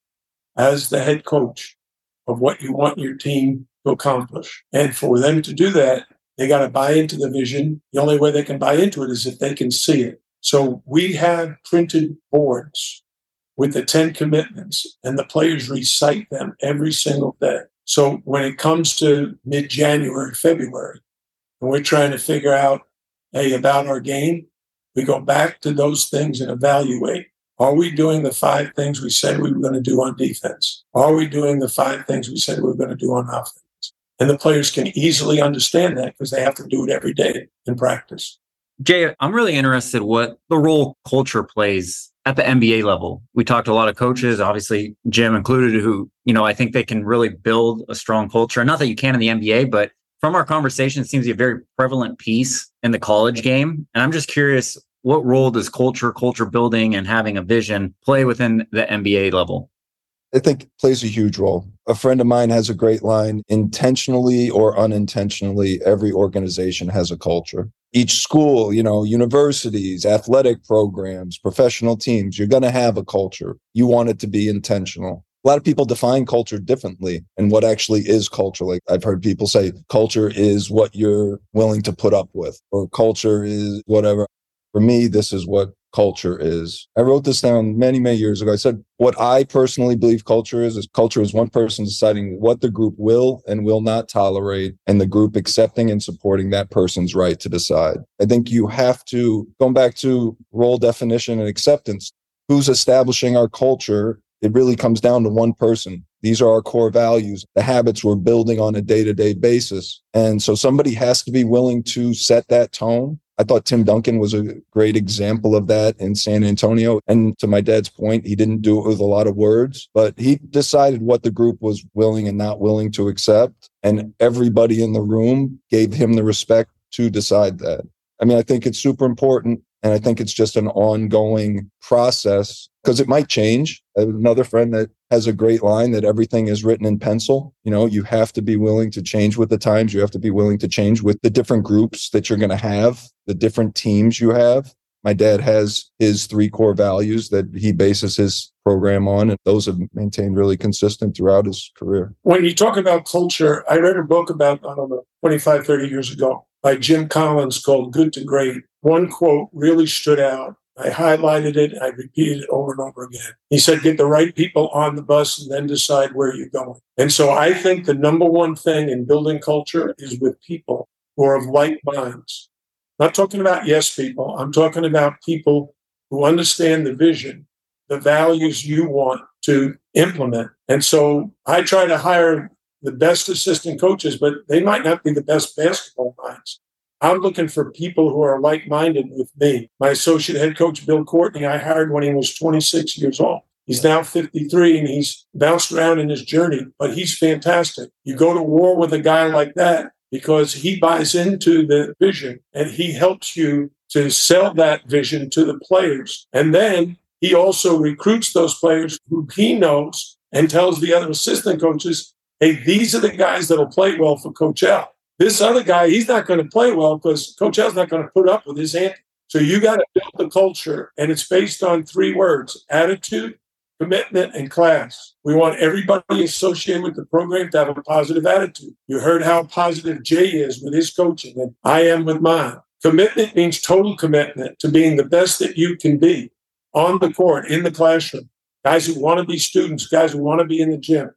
as the head coach of what you want your team to accomplish. And for them to do that, they got to buy into the vision. The only way they can buy into it is if they can see it. So we have printed boards with the 10 commitments and the players recite them every single day. So when it comes to mid January, February, and we're trying to figure out, hey, about our game, we go back to those things and evaluate. Are we doing the five things we said we were going to do on defense? Are we doing the five things we said we were going to do on offense? And the players can easily understand that because they have to do it every day in practice. Jay, I'm really interested what the role culture plays at the NBA level. We talked to a lot of coaches, obviously Jim included, who, you know, I think they can really build a strong culture. Not that you can in the NBA, but from our conversation, it seems to be a very prevalent piece in the college game. And I'm just curious, what role does culture, culture building, and having a vision play within the NBA level? I think plays a huge role. A friend of mine has a great line intentionally or unintentionally, every organization has a culture each school, you know, universities, athletic programs, professional teams, you're going to have a culture. You want it to be intentional. A lot of people define culture differently and what actually is culture. Like I've heard people say culture is what you're willing to put up with or culture is whatever. For me, this is what culture is. I wrote this down many, many years ago. I said, what I personally believe culture is, is culture is one person deciding what the group will and will not tolerate and the group accepting and supporting that person's right to decide. I think you have to, going back to role definition and acceptance, who's establishing our culture? It really comes down to one person. These are our core values, the habits we're building on a day to day basis. And so somebody has to be willing to set that tone I thought Tim Duncan was a great example of that in San Antonio. And to my dad's point, he didn't do it with a lot of words, but he decided what the group was willing and not willing to accept. And everybody in the room gave him the respect to decide that. I mean, I think it's super important. And I think it's just an ongoing process because it might change. Another friend that has a great line that everything is written in pencil. You know, you have to be willing to change with the times. You have to be willing to change with the different groups that you're going to have, the different teams you have. My dad has his three core values that he bases his program on, and those have maintained really consistent throughout his career. When you talk about culture, I read a book about, I don't know, 25, 30 years ago by Jim Collins called Good to Great. One quote really stood out. I highlighted it. I repeated it over and over again. He said, get the right people on the bus and then decide where you're going. And so I think the number one thing in building culture is with people who are of like minds. Not talking about yes people. I'm talking about people who understand the vision, the values you want to implement. And so I try to hire the best assistant coaches, but they might not be the best basketball minds. I'm looking for people who are like minded with me. My associate head coach, Bill Courtney, I hired when he was 26 years old. He's now 53 and he's bounced around in his journey, but he's fantastic. You go to war with a guy like that because he buys into the vision and he helps you to sell that vision to the players. And then he also recruits those players who he knows and tells the other assistant coaches, hey, these are the guys that'll play well for Coach L. This other guy, he's not going to play well because Coach L's not going to put up with his antics. So you got to build the culture, and it's based on three words attitude, commitment, and class. We want everybody associated with the program to have a positive attitude. You heard how positive Jay is with his coaching, and I am with mine. Commitment means total commitment to being the best that you can be on the court, in the classroom. Guys who want to be students, guys who want to be in the gym.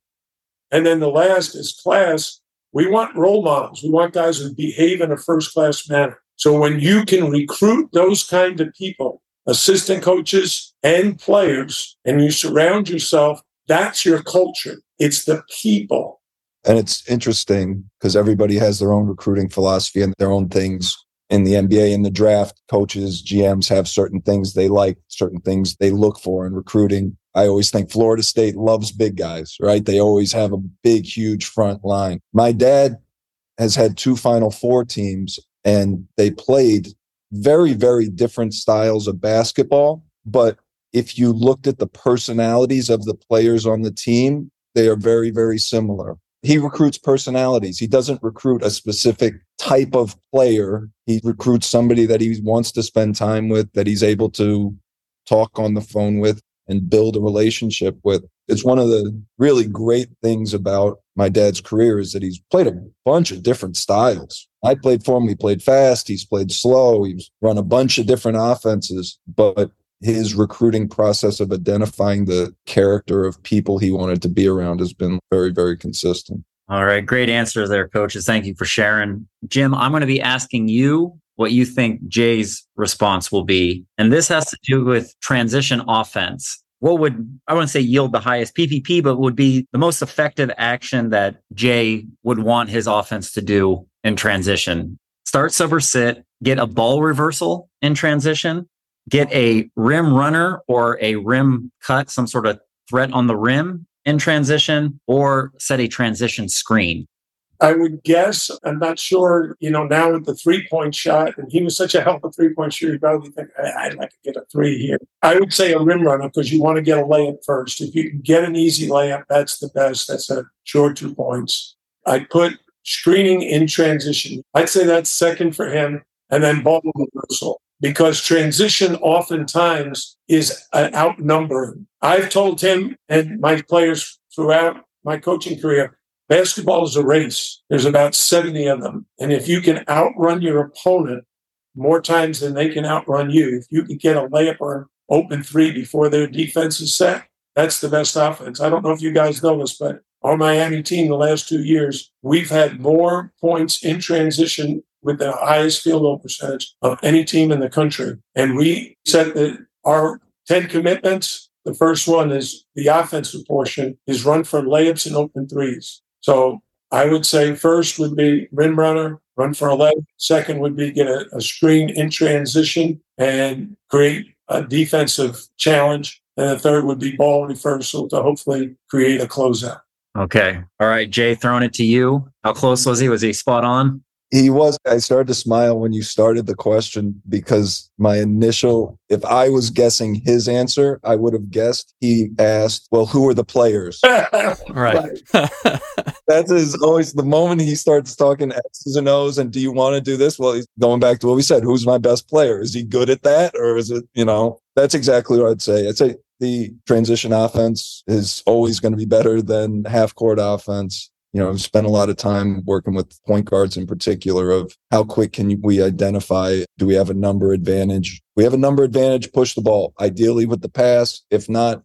And then the last is class. We want role models. We want guys who behave in a first class manner. So when you can recruit those kind of people, assistant coaches and players, and you surround yourself, that's your culture. It's the people. And it's interesting because everybody has their own recruiting philosophy and their own things in the NBA in the draft, coaches, GMs have certain things they like, certain things they look for in recruiting. I always think Florida State loves big guys, right? They always have a big, huge front line. My dad has had two Final Four teams and they played very, very different styles of basketball. But if you looked at the personalities of the players on the team, they are very, very similar he recruits personalities. He doesn't recruit a specific type of player. He recruits somebody that he wants to spend time with, that he's able to talk on the phone with and build a relationship with. It's one of the really great things about my dad's career is that he's played a bunch of different styles. I played for him. He played fast. He's played slow. He's run a bunch of different offenses, but his recruiting process of identifying the character of people he wanted to be around has been very, very consistent. All right. Great answers there, coaches. Thank you for sharing. Jim, I'm going to be asking you what you think Jay's response will be. And this has to do with transition offense. What would, I wouldn't say yield the highest PPP, but would be the most effective action that Jay would want his offense to do in transition? Start, sober, sit, get a ball reversal in transition, get a rim runner or a rim cut, some sort of threat on the rim in transition, or set a transition screen? I would guess, I'm not sure, you know, now with the three point shot, and he was such a of a three point shooter, you probably think, I'd like to get a three here. I would say a rim runner because you want to get a layup first. If you can get an easy layup, that's the best. That's a short two points. I'd put screening in transition. I'd say that's second for him, and then ball reversal because transition oftentimes is an outnumbering. I've told him and my players throughout my coaching career, basketball is a race. There's about 70 of them. And if you can outrun your opponent more times than they can outrun you, if you can get a layup or open three before their defense is set, that's the best offense. I don't know if you guys know this, but our Miami team the last two years, we've had more points in transition with the highest field goal percentage of any team in the country. And we said that our 10 commitments, the first one is the offensive portion is run for layups and open threes. So I would say first would be rim runner, run for a layup. Second would be get a, a screen in transition and create a defensive challenge. And the third would be ball reversal to hopefully create a closeout. Okay. All right, Jay, throwing it to you. How close was he? Was he spot on? He was. I started to smile when you started the question because my initial, if I was guessing his answer, I would have guessed he asked, well, who are the players? *laughs* right. *laughs* that is always the moment he starts talking X's and O's and do you want to do this? Well, he's going back to what we said. Who's my best player? Is he good at that? Or is it, you know, that's exactly what I'd say. I'd say the transition offense is always going to be better than half court offense you know, I've spent a lot of time working with point guards in particular of how quick can we identify? Do we have a number advantage? We have a number advantage, push the ball, ideally with the pass. If not,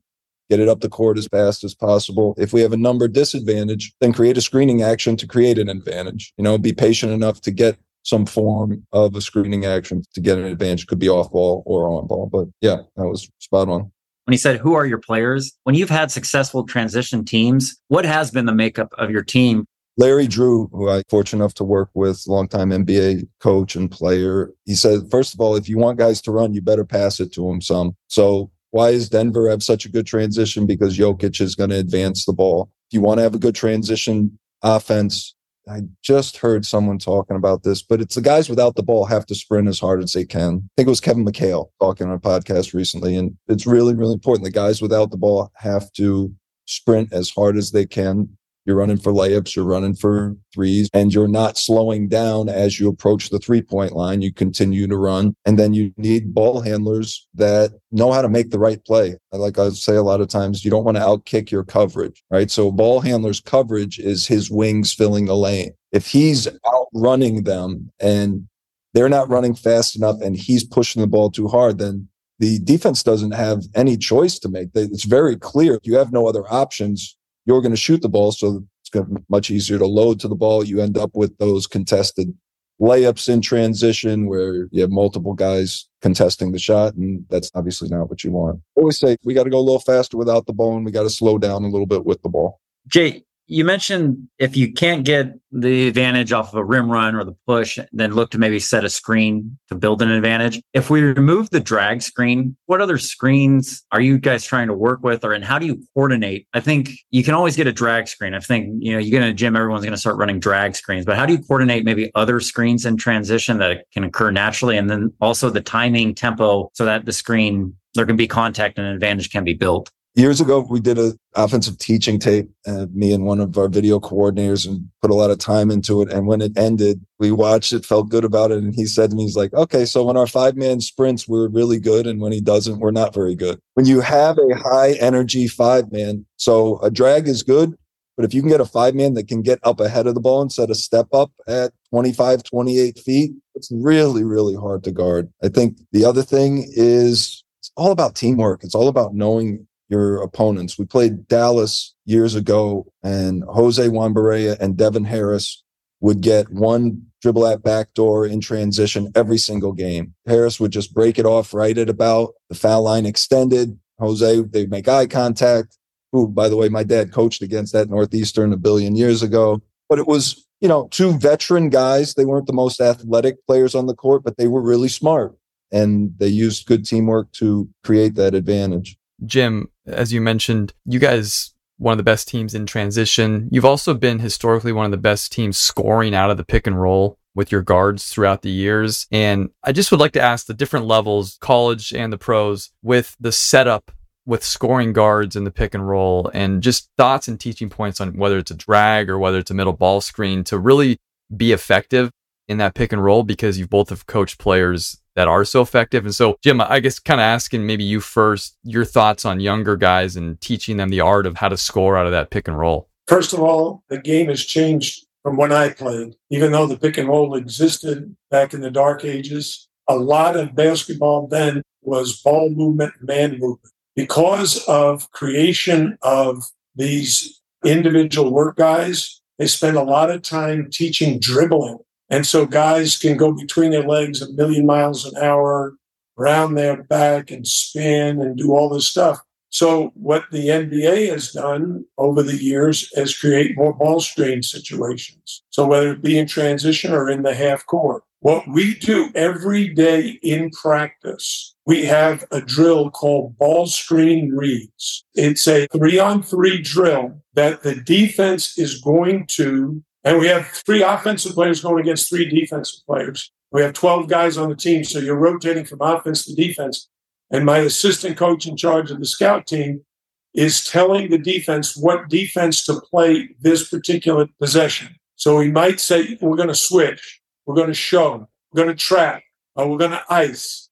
get it up the court as fast as possible. If we have a number disadvantage, then create a screening action to create an advantage. You know, be patient enough to get some form of a screening action to get an advantage. Could be off ball or on ball. But yeah, that was spot on when he said, Who are your players? When you've had successful transition teams, what has been the makeup of your team? Larry Drew, who I fortunate enough to work with, longtime NBA coach and player, he said, first of all, if you want guys to run, you better pass it to them some. So why does Denver have such a good transition? Because Jokic is going to advance the ball. If you want to have a good transition offense, I just heard someone talking about this, but it's the guys without the ball have to sprint as hard as they can. I think it was Kevin McHale talking on a podcast recently, and it's really, really important. The guys without the ball have to sprint as hard as they can. You're running for layups, you're running for threes, and you're not slowing down as you approach the three point line. You continue to run. And then you need ball handlers that know how to make the right play. Like I say a lot of times, you don't want to outkick your coverage, right? So ball handler's coverage is his wings filling the lane. If he's outrunning them and they're not running fast enough and he's pushing the ball too hard, then the defense doesn't have any choice to make. It's very clear. You have no other options. You're going to shoot the ball. So it's going to be much easier to load to the ball. You end up with those contested layups in transition where you have multiple guys contesting the shot. And that's obviously not what you want. I always say we got to go a little faster without the ball and we got to slow down a little bit with the ball. Jay, you mentioned if you can't get the advantage off of a rim run or the push, then look to maybe set a screen to build an advantage. If we remove the drag screen, what other screens are you guys trying to work with or and how do you coordinate? I think you can always get a drag screen. I think, you know, you get in a gym, everyone's going to start running drag screens, but how do you coordinate maybe other screens in transition that can occur naturally? And then also the timing tempo so that the screen, there can be contact and an advantage can be built years ago we did an offensive teaching tape uh, me and one of our video coordinators and put a lot of time into it. And when it ended we watched it felt good about it. And he said to me he's like okay so when our five man sprints we're really good. And when he doesn't we're not very good. When you have a high energy five man so a drag is good but if you can get a five man that can get up ahead of the ball and set a step up at 25 28 feet it's really really hard to guard. I think the other thing is it's all about teamwork. It's all about knowing your opponents. We played Dallas years ago, and Jose Juan Barea and Devin Harris would get one dribble at backdoor in transition every single game. Harris would just break it off right at about the foul line extended. Jose, they'd make eye contact. Who, by the way, my dad coached against that Northeastern a billion years ago. But it was, you know, two veteran guys. They weren't the most athletic players on the court, but they were really smart. And they used good teamwork to create that advantage. Jim, as you mentioned, you guys one of the best teams in transition. You've also been historically one of the best teams scoring out of the pick and roll with your guards throughout the years. And I just would like to ask the different levels, college and the pros, with the setup with scoring guards in the pick and roll and just thoughts and teaching points on whether it's a drag or whether it's a middle ball screen to really be effective in that pick and roll because you both have coached players that are so effective. And so, Jim, I guess kind of asking maybe you first your thoughts on younger guys and teaching them the art of how to score out of that pick and roll. First of all, the game has changed from when I played. Even though the pick and roll existed back in the dark ages, a lot of basketball then was ball movement, man movement. Because of creation of these individual work guys, they spend a lot of time teaching dribbling and so guys can go between their legs a million miles an hour, around their back and spin and do all this stuff. So what the NBA has done over the years is create more ball screen situations. So whether it be in transition or in the half court, what we do every day in practice, we have a drill called ball screen reads. It's a three on three drill that the defense is going to and we have three offensive players going against three defensive players. We have 12 guys on the team. So you're rotating from offense to defense. And my assistant coach in charge of the scout team is telling the defense what defense to play this particular possession. So he might say, we're going to switch, we're going to show, we're going to trap, or we're going to ice.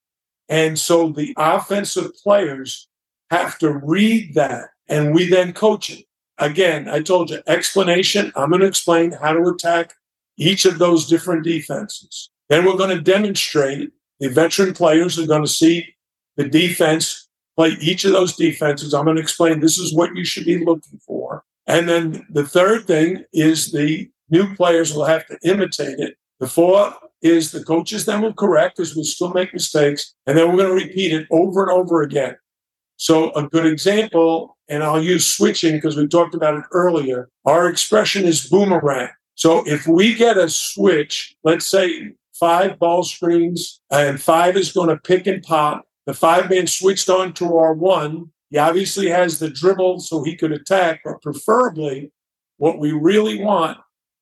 And so the offensive players have to read that and we then coach it again, I told you, explanation. I'm going to explain how to attack each of those different defenses. Then we're going to demonstrate the veteran players are going to see the defense play each of those defenses. I'm going to explain this is what you should be looking for. And then the third thing is the new players will have to imitate it. The fourth is the coaches then will correct because we'll still make mistakes. And then we're going to repeat it over and over again. So a good example, and I'll use switching because we talked about it earlier. Our expression is boomerang. So if we get a switch, let's say five ball screens and five is going to pick and pop. The five man switched on to our one. He obviously has the dribble so he could attack, but preferably what we really want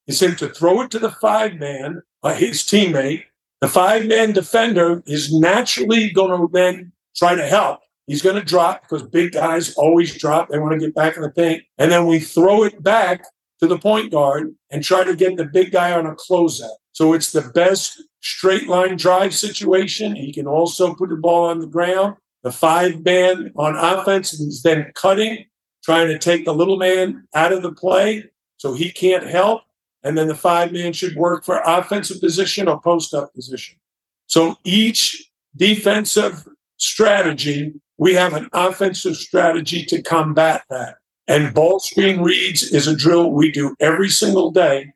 is him to throw it to the five man, uh, his teammate. The five man defender is naturally going to then try to help. He's going to drop because big guys always drop. They want to get back in the paint. And then we throw it back to the point guard and try to get the big guy on a closeout. So it's the best straight line drive situation. He can also put the ball on the ground. The five man on offense is then cutting, trying to take the little man out of the play so he can't help. And then the five man should work for offensive position or post up position. So each defensive strategy, we have an offensive strategy to combat that. And ball screen reads is a drill we do every single day.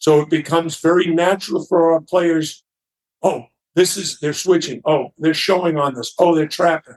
So it becomes very natural for our players. Oh, this is, they're switching. Oh, they're showing on this. Oh, they're trapping.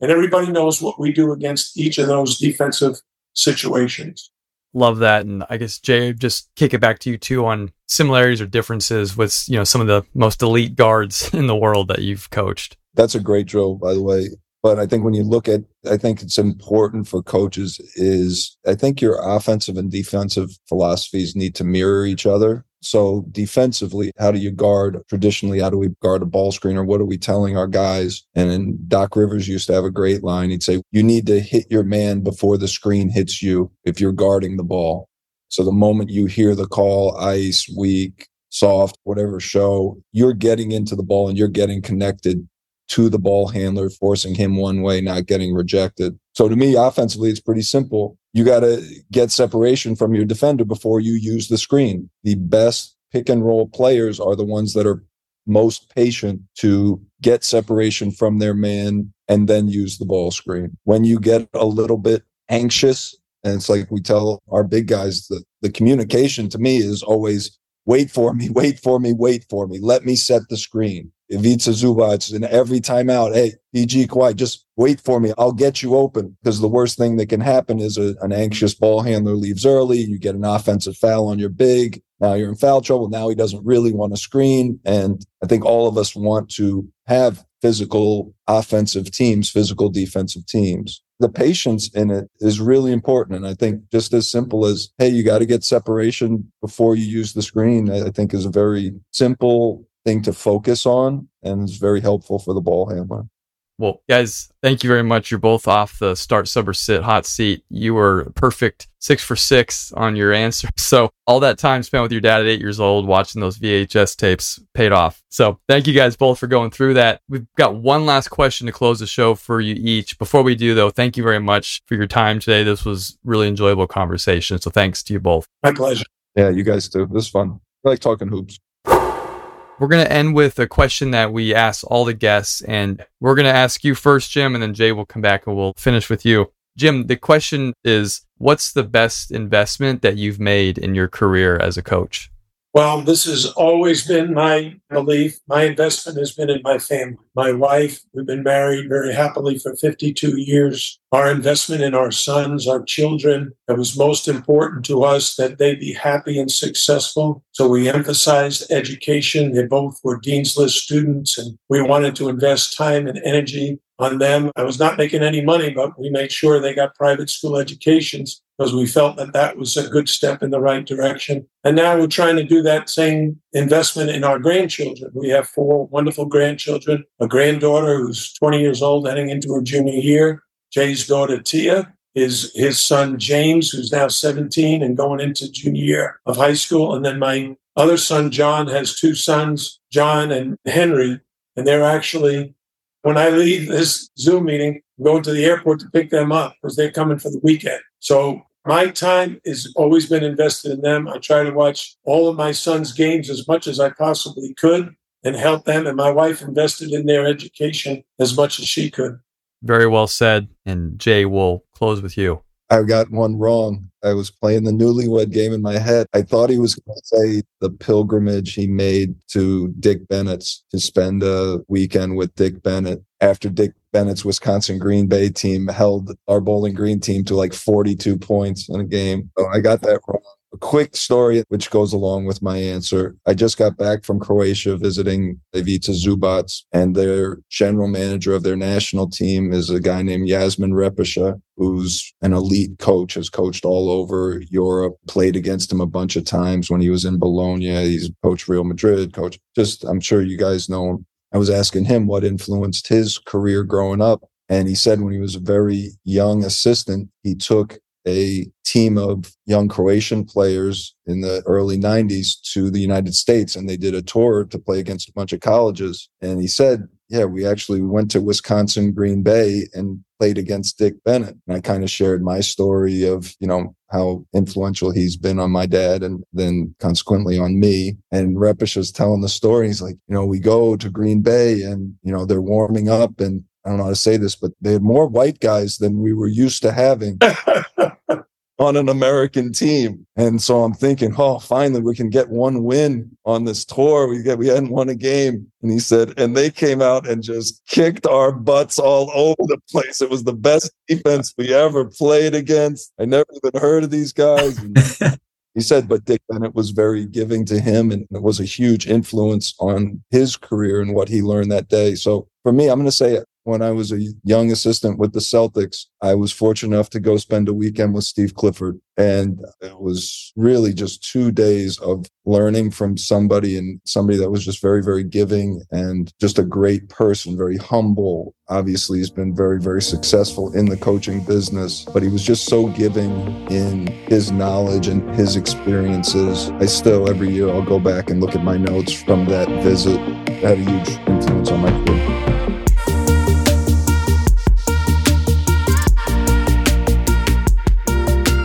And everybody knows what we do against each of those defensive situations. Love that. And I guess Jay, just kick it back to you too on similarities or differences with, you know, some of the most elite guards *laughs* in the world that you've coached. That's a great drill, by the way. But I think when you look at, I think it's important for coaches is I think your offensive and defensive philosophies need to mirror each other. So defensively, how do you guard? Traditionally, how do we guard a ball screener? What are we telling our guys? And then Doc Rivers used to have a great line. He'd say, you need to hit your man before the screen hits you if you're guarding the ball. So the moment you hear the call, ice, weak, soft, whatever show, you're getting into the ball and you're getting connected to the ball handler, forcing him one way, not getting rejected. So to me, offensively, it's pretty simple. You got to get separation from your defender before you use the screen. The best pick and roll players are the ones that are most patient to get separation from their man and then use the ball screen. When you get a little bit anxious, and it's like we tell our big guys that the communication to me is always wait for me, wait for me, wait for me. Let me set the screen. Ivica Zubac in every timeout. Hey, PG Kawhi, just wait for me. I'll get you open. Because the worst thing that can happen is a, an anxious ball handler leaves early. You get an offensive foul on your big. Now you're in foul trouble. Now he doesn't really want to screen. And I think all of us want to have physical offensive teams, physical defensive teams. The patience in it is really important. And I think just as simple as, hey, you got to get separation before you use the screen, I think is a very simple thing to focus on and is very helpful for the ball handler. Well, guys, thank you very much. You're both off the start, sub, or sit hot seat. You were perfect six for six on your answer. *laughs* So, all that time spent with your dad at eight years old watching those VHS tapes paid off. So, thank you guys both for going through that. We've got one last question to close the show for you each. Before we do, though, thank you very much for your time today. This was really enjoyable conversation. So, thanks to you both. My pleasure. Yeah, you guys too. It was fun. I like talking hoops. We're going to end with a question that we ask all the guests, and we're going to ask you first, Jim, and then Jay will come back and we'll finish with you. Jim, the question is what's the best investment that you've made in your career as a coach? Well, this has always been my belief. My investment has been in my family. My wife, we've been married very happily for 52 years. Our investment in our sons, our children, it was most important to us that they be happy and successful. So we emphasized education. They both were Dean's List students, and we wanted to invest time and energy on them. I was not making any money, but we made sure they got private school educations because we felt that that was a good step in the right direction. And now we're trying to do that same investment in our grandchildren. We have four wonderful grandchildren, a granddaughter who's 20 years old, heading into her junior year, Jay's daughter, Tia, is his son, James, who's now 17 and going into junior year of high school. And then my other son, John, has two sons, John and Henry, and they're actually when I leave this Zoom meeting, I'm going to the airport to pick them up because they're coming for the weekend. So my time has always been invested in them. I try to watch all of my son's games as much as I possibly could and help them. And my wife invested in their education as much as she could. Very well said. And Jay, we'll close with you. I got one wrong. I was playing the newlywed game in my head. I thought he was going to say the pilgrimage he made to Dick Bennett's to spend a weekend with Dick Bennett after Dick Bennett's Wisconsin Green Bay team held our Bowling Green team to like 42 points in a game. So I got that wrong. A quick story which goes along with my answer. I just got back from Croatia visiting Ivica Zubac, and their general manager of their national team is a guy named Jasmin Repeša, who's an elite coach, has coached all over Europe, played against him a bunch of times when he was in Bologna. He's coached Real Madrid, coach. Just, I'm sure you guys know him. I was asking him what influenced his career growing up. And he said when he was a very young assistant, he took a team of young Croatian players in the early 90s to the United States and they did a tour to play against a bunch of colleges. And he said, yeah, we actually went to Wisconsin, Green Bay and played against Dick Bennett. And I kind of shared my story of, you know, how influential he's been on my dad and then consequently on me. And Repeša was telling the story. He's like, you know, we go to Green Bay and, you know, they're warming up and I don't know how to say this, but they had more white guys than we were used to having. *laughs* on an American team. And so I'm thinking, oh, finally we can get one win on this tour. We get we hadn't won a game. And he said, and they came out and just kicked our butts all over the place. It was the best defense we ever played against. I never even heard of these guys. he said, but Dick Bennett was very giving to him and it was a huge influence on his career and what he learned that day. So for me, I'm going to say when I was a young assistant with the Celtics, I was fortunate enough to go spend a weekend with Steve Clifford. And it was really just two days of learning from somebody and somebody that was just very, very giving and just a great person, very humble. Obviously, he's been very, very successful in the coaching business, but he was just so giving in his knowledge and his experiences. I still, every year, I'll go back and look at my notes from that visit. It had a huge influence on my career.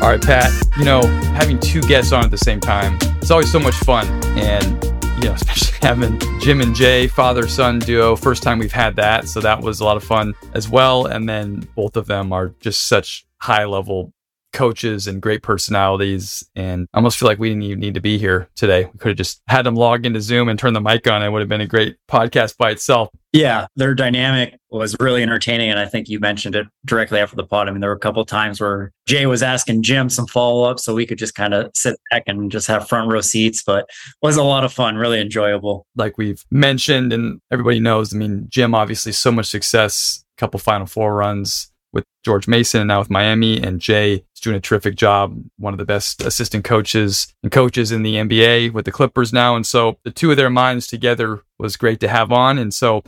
All right, Pat, you know, having two guests on at the same time, it's always so much fun. And, you know, *laughs* especially having Jim and Jay, father son duo, first time we've had that. So that was a lot of fun as well. And then both of them are just such high level coaches and great personalities. And I almost feel like we didn't even need to be here today. We could have just had them log into Zoom and turn the mic on. It would have been a great podcast by itself. Yeah, their dynamic was really entertaining. And I think you mentioned it directly after the pod. I mean, there were a couple times where Jay was asking Jim some follow up so we could just kind of sit back and just have front row seats, but was a lot of fun, really enjoyable. Like we've mentioned, and everybody knows, I mean, Jim obviously so much success, couple Final Four runs with George Mason and now with Miami. And Jay is doing a terrific job, one of the best assistant coaches and coaches in the NBA with the Clippers now. And so the two of their minds together was great to have on. And so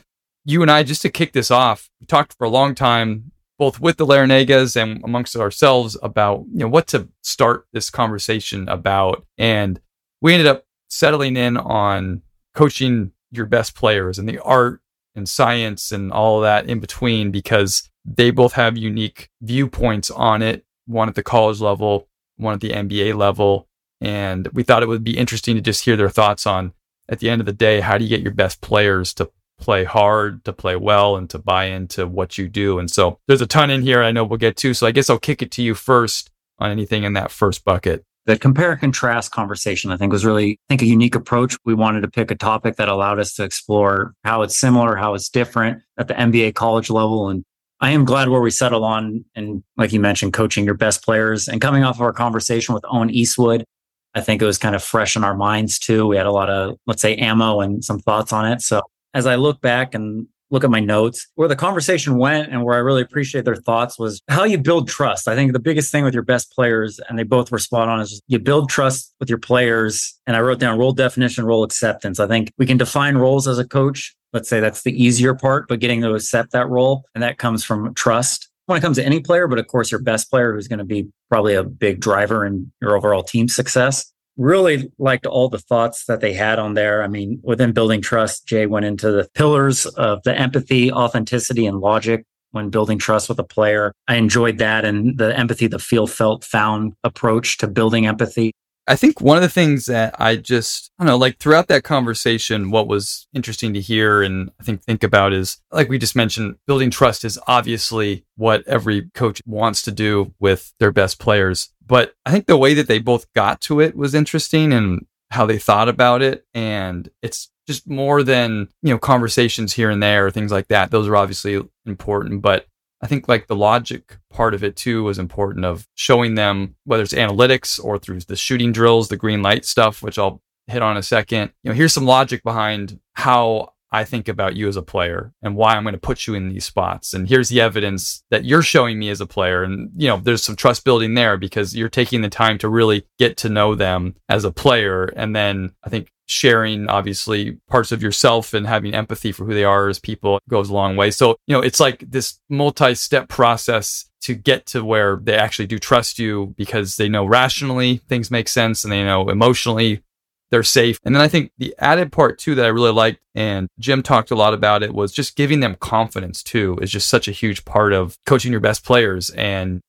you and I, just to kick this off, we talked for a long time, both with the Larrañagas and amongst ourselves about, you know, what to start this conversation about. And we ended up settling in on coaching your best players and the art and science and all that in between because they both have unique viewpoints on it, one at the college level, one at the NBA level. And we thought it would be interesting to just hear their thoughts on, at the end of the day, how do you get your best players to play hard, to play well, and to buy into what you do? And so there's a ton in here I know we'll get to. So I guess I'll kick it to you first on anything in that first bucket. The compare and contrast conversation, I think, was really, I think, a unique approach. We wanted to pick a topic that allowed us to explore how it's similar, how it's different at the NBA college level, and I am glad where we settle on, and like you mentioned, coaching your best players. And coming off of our conversation with Owen Eastwood, I think it was kind of fresh in our minds too. We had a lot of, let's say, ammo and some thoughts on it. So as I look back and look at my notes, where the conversation went and where I really appreciate their thoughts was how you build trust. I think the biggest thing with your best players, and they both were spot on, is you build trust with your players. And I wrote down role definition, role acceptance. I think we can define roles as a coach Let's say that's the easier part, but getting to accept that role. And that comes from trust when it comes to any player, but of course, your best player who's going to be probably a big driver in your overall team success. Really liked all the thoughts that they had on there. I mean, within building trust, Jay went into the pillars of the empathy, authenticity, and logic when building trust with a player. I enjoyed that and the empathy, the feel, felt, found approach to building empathy. I think one of the things that I just, I don't know, like throughout that conversation, what was interesting to hear and I think think about is like we just mentioned, building trust is obviously what every coach wants to do with their best players. But I think the way that they both got to it was interesting and how they thought about it. And it's just more than, you know, conversations here and there, things like that. Those are obviously important, but I think like the logic part of it too was important of showing them whether it's analytics or through the shooting drills, the green light stuff, which I'll hit on a second. You know, here's some logic behind how I think about you as a player and why I'm going to put you in these spots. And here's the evidence that you're showing me as a player. And, you know, there's some trust building there because you're taking the time to really get to know them as a player. And then I think sharing obviously parts of yourself and having empathy for who they are as people goes a long way. So, you know, it's like this multi-step process to get to where they actually do trust you because they know rationally things make sense and they know emotionally they're safe. And then I think the added part too that I really liked, and Jim talked a lot about it, was just giving them confidence too, is just such a huge part of coaching your best players. And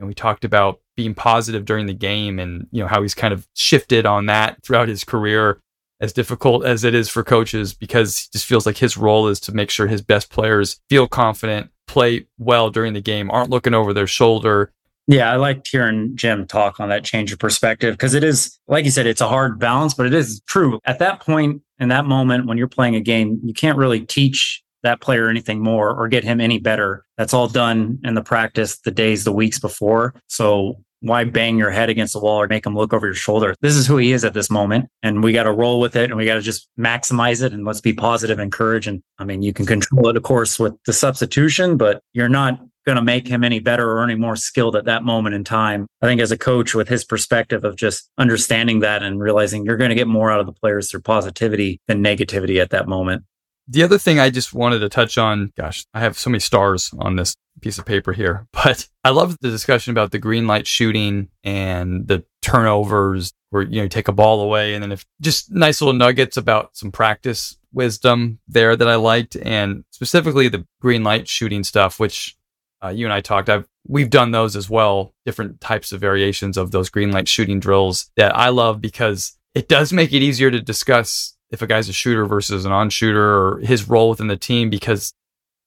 know, we talked about being positive during the game and you know how he's kind of shifted on that throughout his career as difficult as it is for coaches because he just feels like his role is to make sure his best players feel confident, play well during the game, aren't looking over their shoulder, yeah, I liked hearing Jim talk on that change of perspective because it is, like you said, it's a hard balance, but it is true. At that point, in that moment, when you're playing a game, you can't really teach that player anything more or get him any better. That's all done in the practice the days, the weeks before. So why bang your head against the wall or make him look over your shoulder? This is who he is at this moment. And we got to roll with it and we got to just maximize it and let's be positive, encourage. And I mean, you can control it, of course, with the substitution, but you're not going to make him any better or any more skilled at that moment in time. I think as a coach with his perspective of just understanding that and realizing you're going to get more out of the players through positivity than negativity at that moment. The other thing I just wanted to touch on, gosh, I have so many stars on this piece of paper here, *laughs* but I love the discussion about the green light shooting and the turnovers where, you know, you take a ball away and then if just nice little nuggets about some practice wisdom there that I liked and specifically the green light shooting stuff, which uh, you and I talked. I've we've done those as well, different types of variations of those green light shooting drills that I love because it does make it easier to discuss if a guy's a shooter versus an on shooter or his role within the team because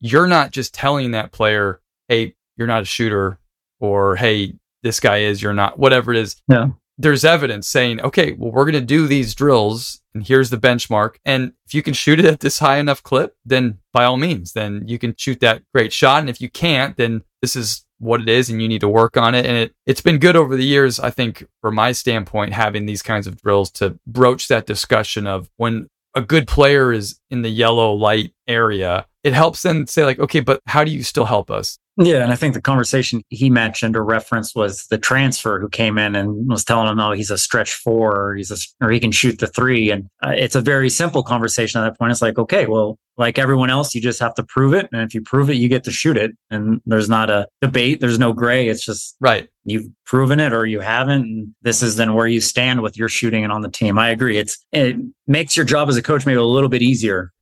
you're not just telling that player, "Hey, you're not a shooter," or "Hey, this guy is, you're not," whatever it is. Yeah there's evidence saying, okay, well, we're going to do these drills and here's the benchmark. And if you can shoot it at this high enough clip, then by all means, then you can shoot that great shot. And if you can't, then this is what it is and you need to work on it. And it, it's been good over the years, I think, from my standpoint, having these kinds of drills to broach that discussion of when a good player is in the yellow light area, it helps them say, like, okay, but how do you still help us? Yeah, and I think the conversation he mentioned or referenced was the transfer who came in and was telling him, "Oh, he's a stretch four, or he's a, or he can shoot the three. And uh, it's a very simple conversation at that point. It's like, okay, well, like everyone else, you just have to prove it, and if you prove it, you get to shoot it. And there's not a debate. There's no gray. It's just right. You've proven it or you haven't. And this is then where you stand with your shooting and on the team. I agree. It's it makes your job as a coach maybe a little bit easier.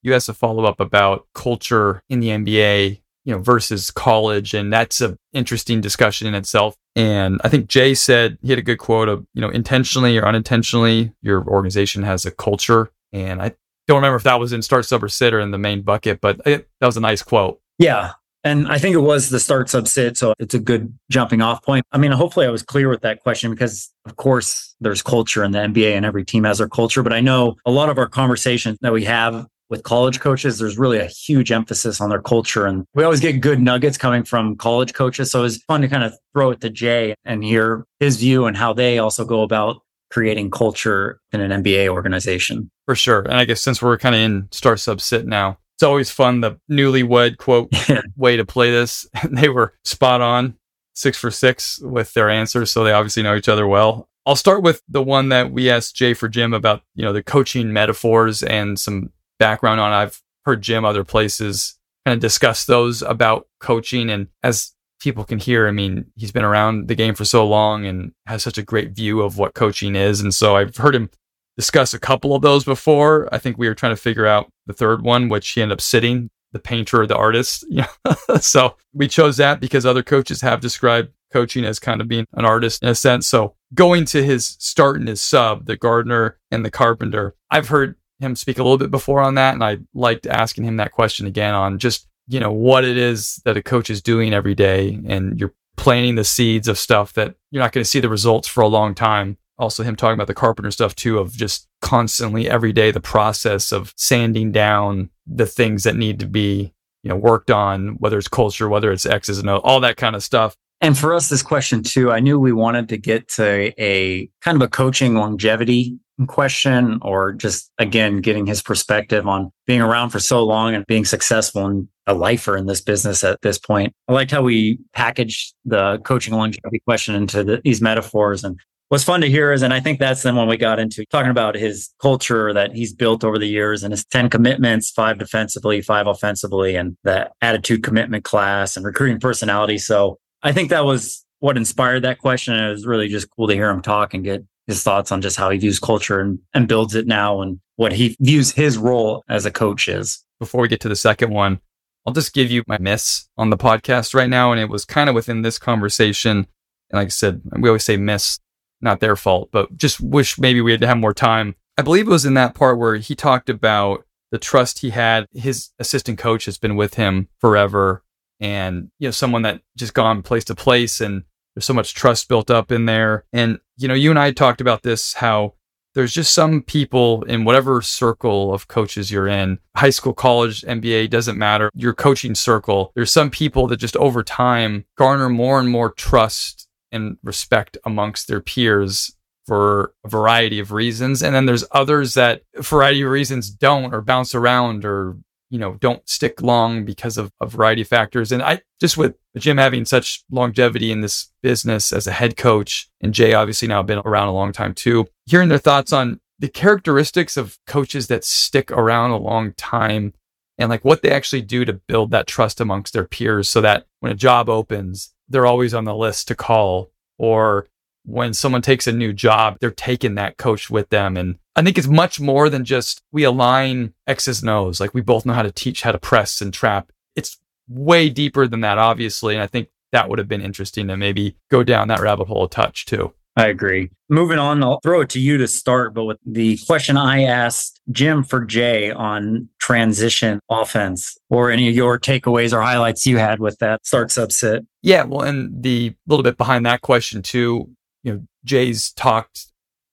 You asked a follow up about culture in the NBA you know, versus college. And that's an interesting discussion in itself. And I think Jay said he had a good quote of, you know, intentionally or unintentionally, your organization has a culture. And I don't remember if that was in start, sub, or sit or in the main bucket, but it, that was a nice quote. Yeah. And I think it was the start sub sit. So it's a good jumping off point. I mean, hopefully I was clear with that question because, of course, there's culture in the NBA and every team has their culture. But I know a lot of our conversations that we have with college coaches, there's really a huge emphasis on their culture. And we always get good nuggets coming from college coaches. So it was fun to kind of throw it to Jay and hear his view and how they also go about creating culture in an NBA organization. For sure. And I guess since we're kind of in star sub sit now, it's always fun the newlywed quote *laughs* way to play this. *laughs* they were spot on, six for six with their answers. So they obviously know each other well. I'll start with the one that we asked Jay for Jim about, you know, the coaching metaphors and some background on. I've heard Jim other places kind of discuss those about coaching. And as people can hear, I mean, he's been around the game for so long and has such a great view of what coaching is. And so I've heard him discuss a couple of those before. I think we were trying to figure out the third one, which he ended up sitting the painter or the artist. *laughs* so we chose that because other coaches have described coaching as kind of being an artist in a sense. So going to his start and his sub, the gardener and the carpenter, I've heard him speak a little bit before on that, and I liked asking him that question again on just you know what it is that a coach is doing every day, and you're planting the seeds of stuff that you're not going to see the results for a long time. Also, him talking about the carpenter stuff too, of just constantly every day the process of sanding down the things that need to be you know worked on, whether it's culture, whether it's X's and O, all that kind of stuff. And for us, this question too, I knew we wanted to get to a kind of a coaching longevity question or just again getting his perspective on being around for so long and being successful and a lifer in this business at this point. I liked how we packaged the coaching longevity question into the, these metaphors and what's fun to hear is and I think that's then when we got into talking about his culture that he's built over the years and his 10 commitments, five defensively, five offensively and the attitude commitment class and recruiting personality. So I think that was what inspired that question. And it was really just cool to hear him talk and get his thoughts on just how he views culture and, and builds it now and what he views his role as a coach is. Before we get to the second one, I'll just give you my miss on the podcast right now. And it was kind of within this conversation. And like I said, we always say miss, not their fault, but just wish maybe we had to have more time. I believe it was in that part where he talked about the trust he had. His assistant coach has been with him forever and, you know, someone that just gone place to place and there's so much trust built up in there. And, you know, you and I talked about this, how there's just some people in whatever circle of coaches you're in, high school, college, NBA, doesn't matter, your coaching circle. There's some people that just over time garner more and more trust and respect amongst their peers for a variety of reasons. And then there's others that, for a variety of reasons, don't or bounce around or you know, don't stick long because of a variety of factors. And I just with Jim having such longevity in this business as a head coach, and Jay obviously now been around a long time too, hearing their thoughts on the characteristics of coaches that stick around a long time and like what they actually do to build that trust amongst their peers so that when a job opens, they're always on the list to call or when someone takes a new job, they're taking that coach with them. And I think it's much more than just we align X's and O's. Like we both know how to teach how to press and trap. It's way deeper than that, obviously. And I think that would have been interesting to maybe go down that rabbit hole a touch too. I agree. Moving on, I'll throw it to you to start, but with the question I asked Jim for Jay on transition offense or any of your takeaways or highlights you had with that start sub sit. Yeah, well, and the little bit behind that question too, you know, Jay's talked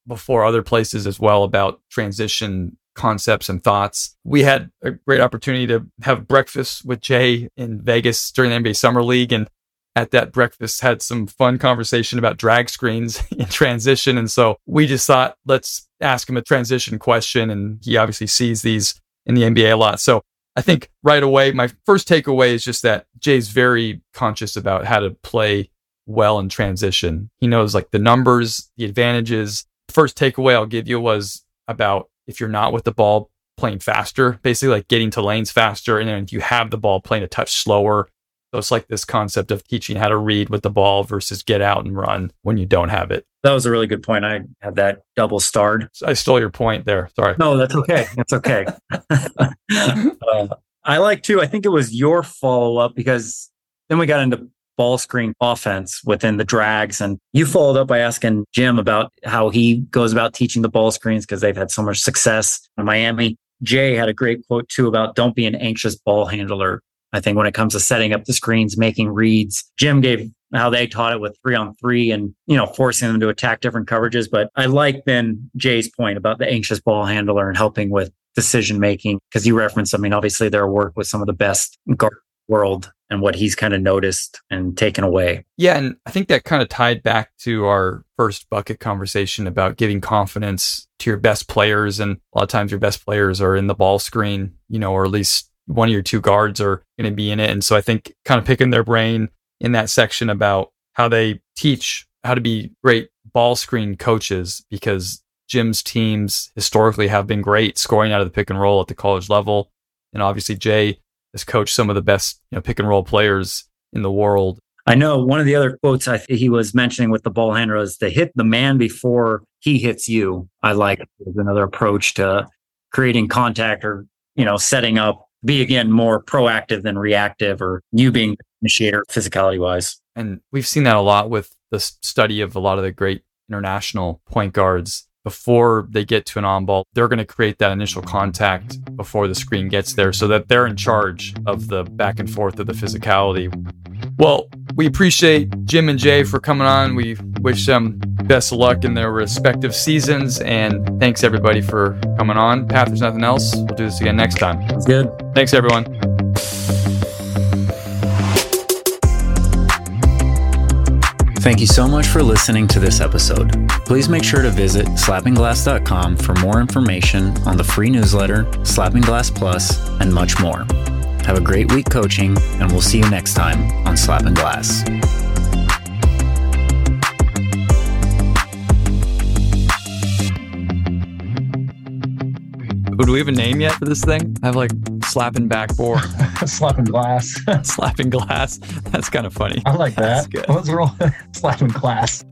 before other places as well about transition concepts and thoughts. We had a great opportunity to have breakfast with Jay in Vegas during the NBA Summer League. And at that breakfast had some fun conversation about drag screens *laughs* in transition. And so we just thought, let's ask him a transition question. And he obviously sees these in the NBA a lot. So I think right away, my first takeaway is just that Jay's very conscious about how to play well in transition. He knows like the numbers, the advantages. First takeaway I'll give you was about if you're not with the ball playing faster, basically like getting to lanes faster. And then if you have the ball playing a touch slower. So it's like this concept of teaching how to read with the ball versus get out and run when you don't have it. That was a really good point. I had that double starred. I stole your point there. Sorry. No, that's okay. That's okay. *laughs* uh, I like too. I think it was your follow up because then we got into ball screen offense within the drags. And you followed up by asking Jim about how he goes about teaching the ball screens because they've had so much success in Miami. Jay had a great quote too about don't be an anxious ball handler. I think when it comes to setting up the screens, making reads, Jim gave how they taught it with three on three and, you know, forcing them to attack different coverages. But I like Ben Jay's point about the anxious ball handler and helping with decision making because you referenced, I mean, obviously their work with some of the best guard world and what he's kind of noticed and taken away. Yeah. And I think that kind of tied back to our first bucket conversation about giving confidence to your best players. And a lot of times your best players are in the ball screen, you know, or at least one of your two guards are going to be in it. And so I think kind of picking their brain in that section about how they teach how to be great ball screen coaches because Jim's teams historically have been great scoring out of the pick and roll at the college level. And obviously, Jay has coached some of the best you know, pick and roll players in the world. I know one of the other quotes I he was mentioning with the ball handler is to hit the man before he hits you. I like it another approach to creating contact or, you know, setting up, be again more proactive than reactive or you being initiator physicality wise. And we've seen that a lot with the study of a lot of the great international point guards before they get to an on ball, they're going to create that initial contact before the screen gets there so that they're in charge of the back and forth of the physicality. Well, we appreciate Jim and Jay for coming on. We wish them best of luck in their respective seasons. And thanks everybody for coming on. Pat, there's nothing else. We'll do this again next time. That's good. Thanks, everyone. Thank you so much for listening to this episode. Please make sure to visit slappingglass.com for more information on the free newsletter, Slapping Glass Plus, and much more. Have a great week coaching, and we'll see you next time on Slapping Glass. Do we have a name yet for this thing? I have like slapping backboard, *laughs* slapping glass. *laughs* slapping glass. That's kind of funny. I like That's that. What's wrong? *laughs* slapping glass.